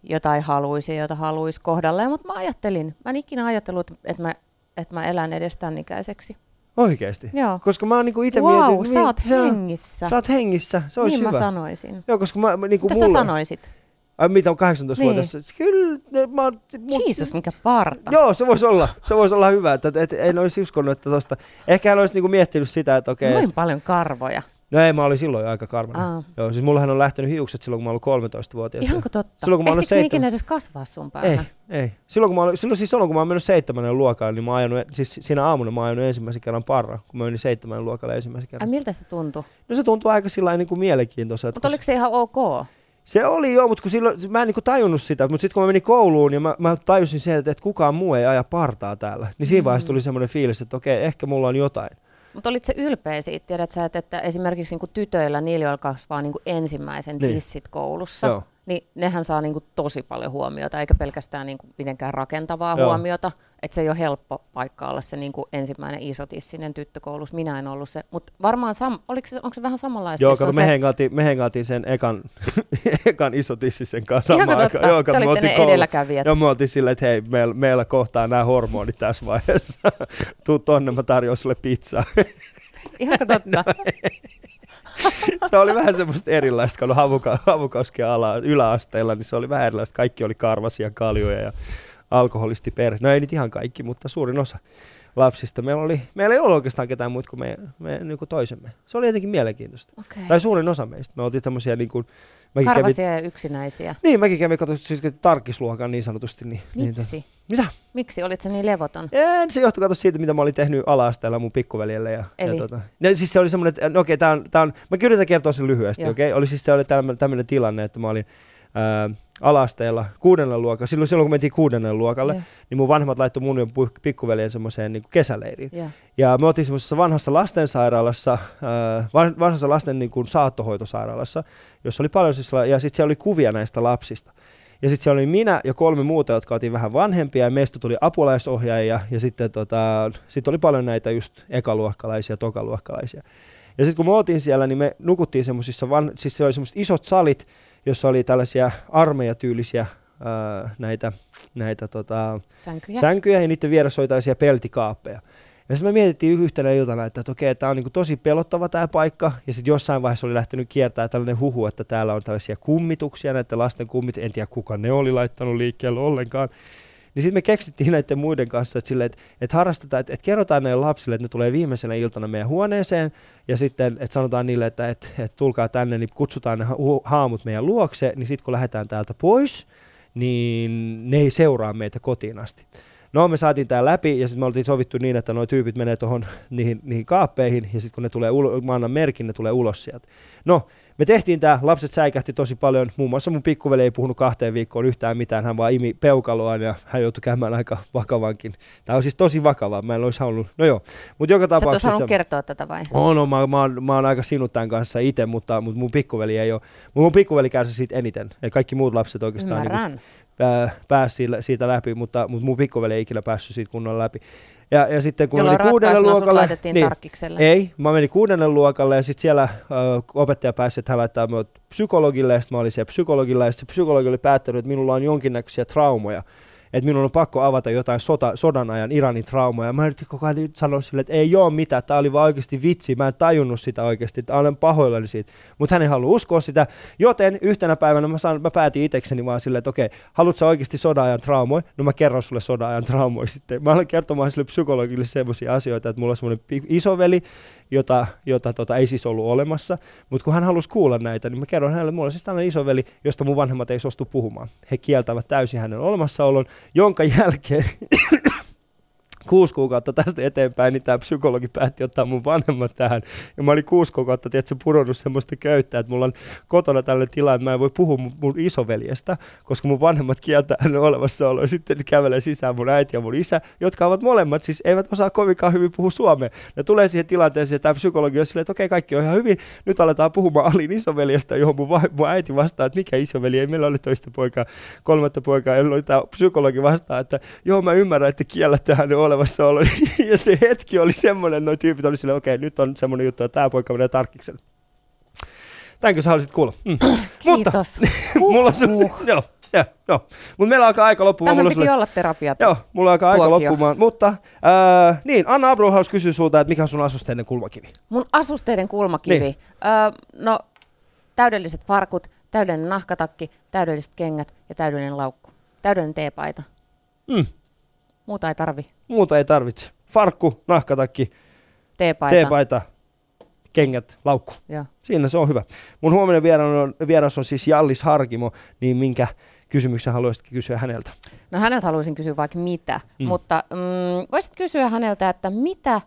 jota ei haluaisi jota haluaisi kohdalleen. Mutta mä ajattelin, mä en ikinä ajatellut, että mä, että mä elän edes tämän ikäiseksi. Oikeesti? Joo. Koska mä oon niinku itse Wow, mietin, sä oot se on- hengissä. Sä oot hengissä, se olisi niin hyvä. mä sanoisin. Joo, koska mä, niinku Mitä mulla... sä sanoisit? Ai mitä on 18-vuotias? Niin. Kyllä, mä oon... mut- Jeesus, mikä parta. Joo, se voisi olla. Se voisi olla hyvä, että et, et, en olisi uskonut, että tosta... Ehkä hän olisi niinku miettinyt sitä, että okei... Noin paljon karvoja. No ei, mä olin silloin aika karvanen. Aa. Joo, siis mullahan on lähtenyt hiukset silloin, kun mä olin 13-vuotias. Ihanko totta? Silloin, kun mä olin Ehtikö seitsemän- ikinä edes kasvaa sun Ei, päähän? ei. Silloin, kun mä olin, silloin, siis silloin, kun mä oon mennyt seitsemännen luokalle, niin mä ajanut, siis siinä aamuna mä ajanut ensimmäisen kerran parra, kun mä menin seitsemännen luokalle ensimmäisen Ai kerran. miltä se tuntui? No se tuntuu aika sillä niin kuin mielenkiintoiselta. Mutta oliko se ihan ok? Se oli joo, mutta kun silloin, mä en niinku tajunnut sitä, mutta sitten kun mä menin kouluun ja mä, mä tajusin sen, että, että kukaan muu ei aja partaa täällä, niin siinä Mm. vaiheessa tuli semmoinen fiilis, että okei, ehkä mulla on jotain. Mutta olit se ylpeä siitä, tiedät sä, että, että esimerkiksi niinku tytöillä, niillä joilla kasvaa niinku ensimmäisen Niin. tissit koulussa, Joo. niin nehän saa niinku tosi paljon huomiota, eikä pelkästään niinku mitenkään rakentavaa Joo. huomiota. Että se ei ole helppo paikka olla se niinku ensimmäinen isotissinen tyttökoulussa. Minä en ollut se. Mutta varmaan, sam- oliko se, onko se vähän samanlaista? Joo, kato, me, se, hengaatiin, me hengaatiin sen ekan, ekan isotissisen kanssa Ihan samaan aikaan. Joo, kato, me oltiin koulu- edelläkävijät. Joo, me oltiin silleen, että hei, meillä, meillä kohtaa nämä hormonit tässä vaiheessa. Tuu tonne, mä tarjoan sulle pizzaa. Ihan totta. No se oli vähän semmoista erilaista, kun havuka, havukosken ala, yläasteella, niin se oli vähän erilaista. Kaikki oli karvasia kaljoja ja alkoholisti perhe. No ei nyt ihan kaikki, mutta suurin osa lapsista. Meillä, oli, meillä ei ollut oikeastaan ketään muuta kuin me, me niin kuin toisemme. Se oli jotenkin mielenkiintoista. Okay. Tai suurin osa meistä. Me oltiin tämmöisiä niin kuin, mäkin kävin, Karvasia ja yksinäisiä. niin, mäkin kävin katsoin siis tarkisluokan niin sanotusti. Niin, niin, Miksi? mitä? Miksi? Olit se niin levoton? En, se johtui kato siitä, mitä mä olin tehnyt ala-asteella mun pikkuveljelle. Ja, Eli? ja tota, no, siis se oli semmoinen, että no, okei, tää on, tää on, mä yritän kertoa sen lyhyesti, okei? Oli siis se oli tämmöinen tilanne, että mä olin ää, ala-asteella kuudennella luokalla, silloin, silloin kun mentiin kuudennelle luokalle, Joo. niin mun vanhemmat laittoi mun ja pikkuveljen semmoiseen niin kesäleiriin. Joo. Ja me oltiin semmoisessa vanhassa lastensairaalassa, van- vanhassa lasten niin kuin saattohoitosairaalassa, jossa oli paljon siis, ja sitten siellä oli kuvia näistä lapsista. Ja sitten siellä oli minä ja kolme muuta, jotka oltiin vähän vanhempia, ja meistä tuli apulaisohjaajia, ja sitten tota, sit oli paljon näitä just ekaluokkalaisia, tokaluokkalaisia. Ja sitten kun me oltiin siellä, niin me nukuttiin semmoisissa, van- siis se oli semmoiset isot salit, jossa oli tällaisia armeijatyylisiä ää, näitä, näitä tota, Sänkyjä? sänkyjä ja niiden vieressä oli tällaisia peltikaappeja. Ja sitten me mietittiin yhtenä iltana, että, että okei, tämä on niin tosi pelottava tämä paikka. Ja sitten jossain vaiheessa oli lähtenyt kiertää tällainen huhu, että täällä on tällaisia kummituksia, näiden lasten kummit. En tiedä, kuka ne oli laittanut liikkeelle ollenkaan. Niin sitten me keksittiin näiden muiden kanssa, että, silleen, että, että harrastetaan, että, että kerrotaan näille lapsille, että ne tulee viimeisenä iltana meidän huoneeseen. Ja sitten, että sanotaan niille, että, että, että tulkaa tänne, niin kutsutaan ne haamut meidän luokse. Niin sitten kun lähdetään täältä pois, niin ne ei seuraa meitä kotiin asti. No me saatiin tää läpi ja sitten me oltiin sovittu niin, että nuo tyypit menee tuohon niihin, niihin kaappeihin ja sitten kun ne tulee ulo, mä annan merkin, ne tulee ulos sieltä. No, me tehtiin tämä, lapset säikähti tosi paljon, muun muassa mun pikkuveli ei puhunut kahteen viikkoon yhtään mitään, hän vaan imi peukaloaan ja hän joutui käymään aika vakavankin. Tämä on siis tosi vakava, mä en olisi halunnut, no joo, mutta joka Sä et tapauksessa... kertoa tätä vai? Oh, no, mä, mä, oon, mä oon aika sinut tämän kanssa itse, mutta, mutta mun pikkuveli ei ole. Mun pikkuveli kärsi siitä eniten. Ja kaikki muut lapset oikeastaan niin Ymmärrän. pää, pääsi siitä, siitä läpi, mutta, mutta mun pikkuveli ei ikinä päässyt siitä kunnolla läpi. Ja, ja sitten kun Jolloin ratkaisuna sut luokalle... niin, ei, mä menin kuudennelle luokalle ja sitten siellä ö, opettaja pääsi, että hän laittaa minut psykologille ja sitten mä olin siellä psykologilla ja se psykologi oli päättänyt, että minulla on jonkinnäköisiä traumoja. Että minun on pakko avata jotain sota, sodan ajan Iranin traumoja. Mä yritin koko ajan sanoa sille, että ei ole mitään, tämä oli vaan oikeasti vitsi. Mä en tajunnut sitä oikeasti, että olen pahoillani siitä. Mutta hän ei halua uskoa sitä, joten yhtenä päivänä mä, saan, mä päätin itsekseni vaan silleen, että okei, haluatko oikeasti sodan ajan traumoja? No mä kerron sulle sodan ajan traumoja sitten. Mä aloin kertomaan sille psykologille semmoisia asioita, että mulla on semmoinen isoveli, jota, jota tota, ei siis ollut olemassa. Mutta kun hän halusi kuulla näitä, niin mä kerron hänelle, mulla on siis tällainen isoveli, josta mun vanhemmat ei suostu puhumaan. He kieltävät täysin hänen olemassaolon, jonka jälkeen kuusi kuukautta tästä eteenpäin, niin tämä psykologi päätti ottaa mun vanhemmat tähän. Ja mä olin kuusi kuukautta, tiedätkö, pudonnut semmoista köyttä, että mulla on kotona tällainen tila, että mä en voi puhua mun, mun isoveljestä, koska mun vanhemmat kieltää hänen olemassaoloa. Ja Sitten kävelee sisään mun äiti ja mun isä, jotka ovat molemmat, siis eivät osaa kovinkaan hyvin puhua suomea. Ne tulee siihen tilanteeseen, että tämä psykologi on silleen, että okei, kaikki on ihan hyvin. Nyt aletaan puhumaan Alin isoveljestä, johon mun, va- mun äiti vastaa, että mikä isoveli, ei meillä ole toista poikaa, kolmatta poikaa. Ja tämä psykologi vastaa, että joo, mä ymmärrän, että kiellätte hänen olemassaolon. ja se hetki oli semmoinen, että noi tyypit oli silleen, okei, nyt on semmoinen juttu, että tämä poika menee tarkkikselle. Tämänkö sä haluaisit kuulla? Mm. Mutta Kiitos. mulla on se, Huhhuh. joo, joo, joo. Mutta meillä alkaa aika loppumaan. On piti sulle- olla terapia. Joo, mulla alkaa aika loppumaan. Mutta äh, niin, Anna Abrohaus kysyy sulta, että mikä on sun asusteinen kulmakivi? Mun asusteiden kulmakivi. Niin. Öö, no, täydelliset farkut, täydellinen nahkatakki, täydelliset kengät ja täydellinen laukku. Täydellinen teepaita. Mm. Muuta ei tarvi. Muuta ei tarvitse. Farkku, nahkatakki, Teepaita. teepaita, kengät, laukku. Joo. Siinä se on hyvä. Mun huominen vieras on, vieras on siis Jallis Harkimo, niin minkä kysymyksen haluaisitkin kysyä häneltä? No häneltä haluaisin kysyä vaikka mitä, mm. mutta mm, voisit kysyä häneltä, että mitä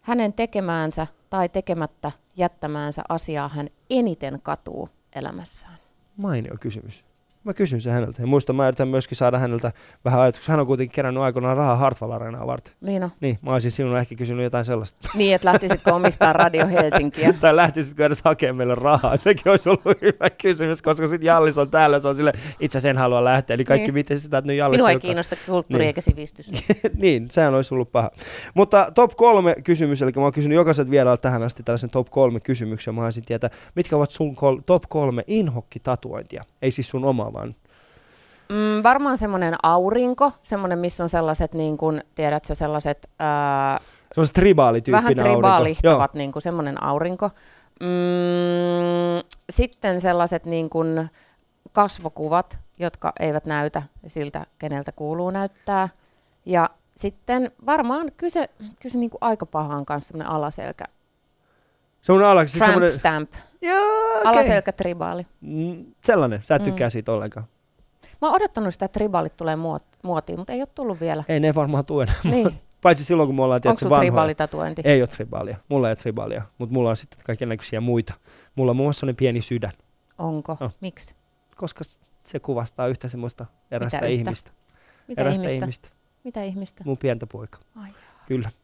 hänen tekemäänsä tai tekemättä jättämäänsä asiaa hän eniten katuu elämässään. Mainio kysymys. Mä kysyn sen häneltä. Ja muista, mä yritän myöskin saada häneltä vähän ajatuksia. Hän on kuitenkin kerännyt aikoinaan rahaa Hartwall Arenaa varten. Niin, no. Niin, mä olisin sinun ehkä kysynyt jotain sellaista. niin että lähtisitkö omistaa Radio Helsinkiä? tai lähtisitkö edes hakemaan meille rahaa? Sekin olisi ollut hyvä kysymys, koska sitten Jallis on täällä, se on sille itse sen halua lähteä. Eli kaikki Niin. miten sitä, että nyt Jallis Minua ei on- kiinnosta kulttuuri Niin. eikä sivistys. niin, sehän olisi ollut paha. Mutta top kolme kysymys, eli mä oon kysynyt jokaiset vieraalta tähän asti tällaisen top kolme kysymyksen. Mä haluaisin tietää, mitkä ovat sun kol- top kolme inhokkitatuointia? Ei siis sun omaa, vaan Mm, varmaan semmoinen aurinko, semmoinen, missä on sellaiset, niin kuin, tiedätkö, sellaiset ää, se on se tribaalityyppinen vähän tribaalihtavat, niin kuin semmoinen aurinko. Mm, sitten sellaiset niin kuin kasvokuvat, jotka eivät näytä siltä, keneltä kuuluu näyttää. Ja sitten varmaan kyse, kyse niin kuin aika pahaan kanssa semmoinen alaselkä. Semmoinen ala, siis Tramp semmoinen... stamp. Joo, okei. Alaselkä tribaali. Mm, sellainen, sä et Mm. tykkää siitä ollenkaan. Mä oon odottanut sitä, että tribaalit tulee muot- muotiin, mutta ei ole tullut vielä. Ei ne varmaan tue enää. niin. Paitsi silloin, kun me ollaan Onko tietysti vanhoja. tribaalitatuointi? Ei ole tribaalia. Mulla ei ole tribaalia, mutta mulla on sitten kaiken näköisiä muita. Mulla on muun muassa pieni sydän, Onko? Oh. Miksi? koska se kuvastaa yhtä semmoista erästä Mitä yhtä? ihmistä. Mitä erästä ihmistä? ihmistä. Mitä ihmistä? Mun pientä poika. Ai. Kyllä.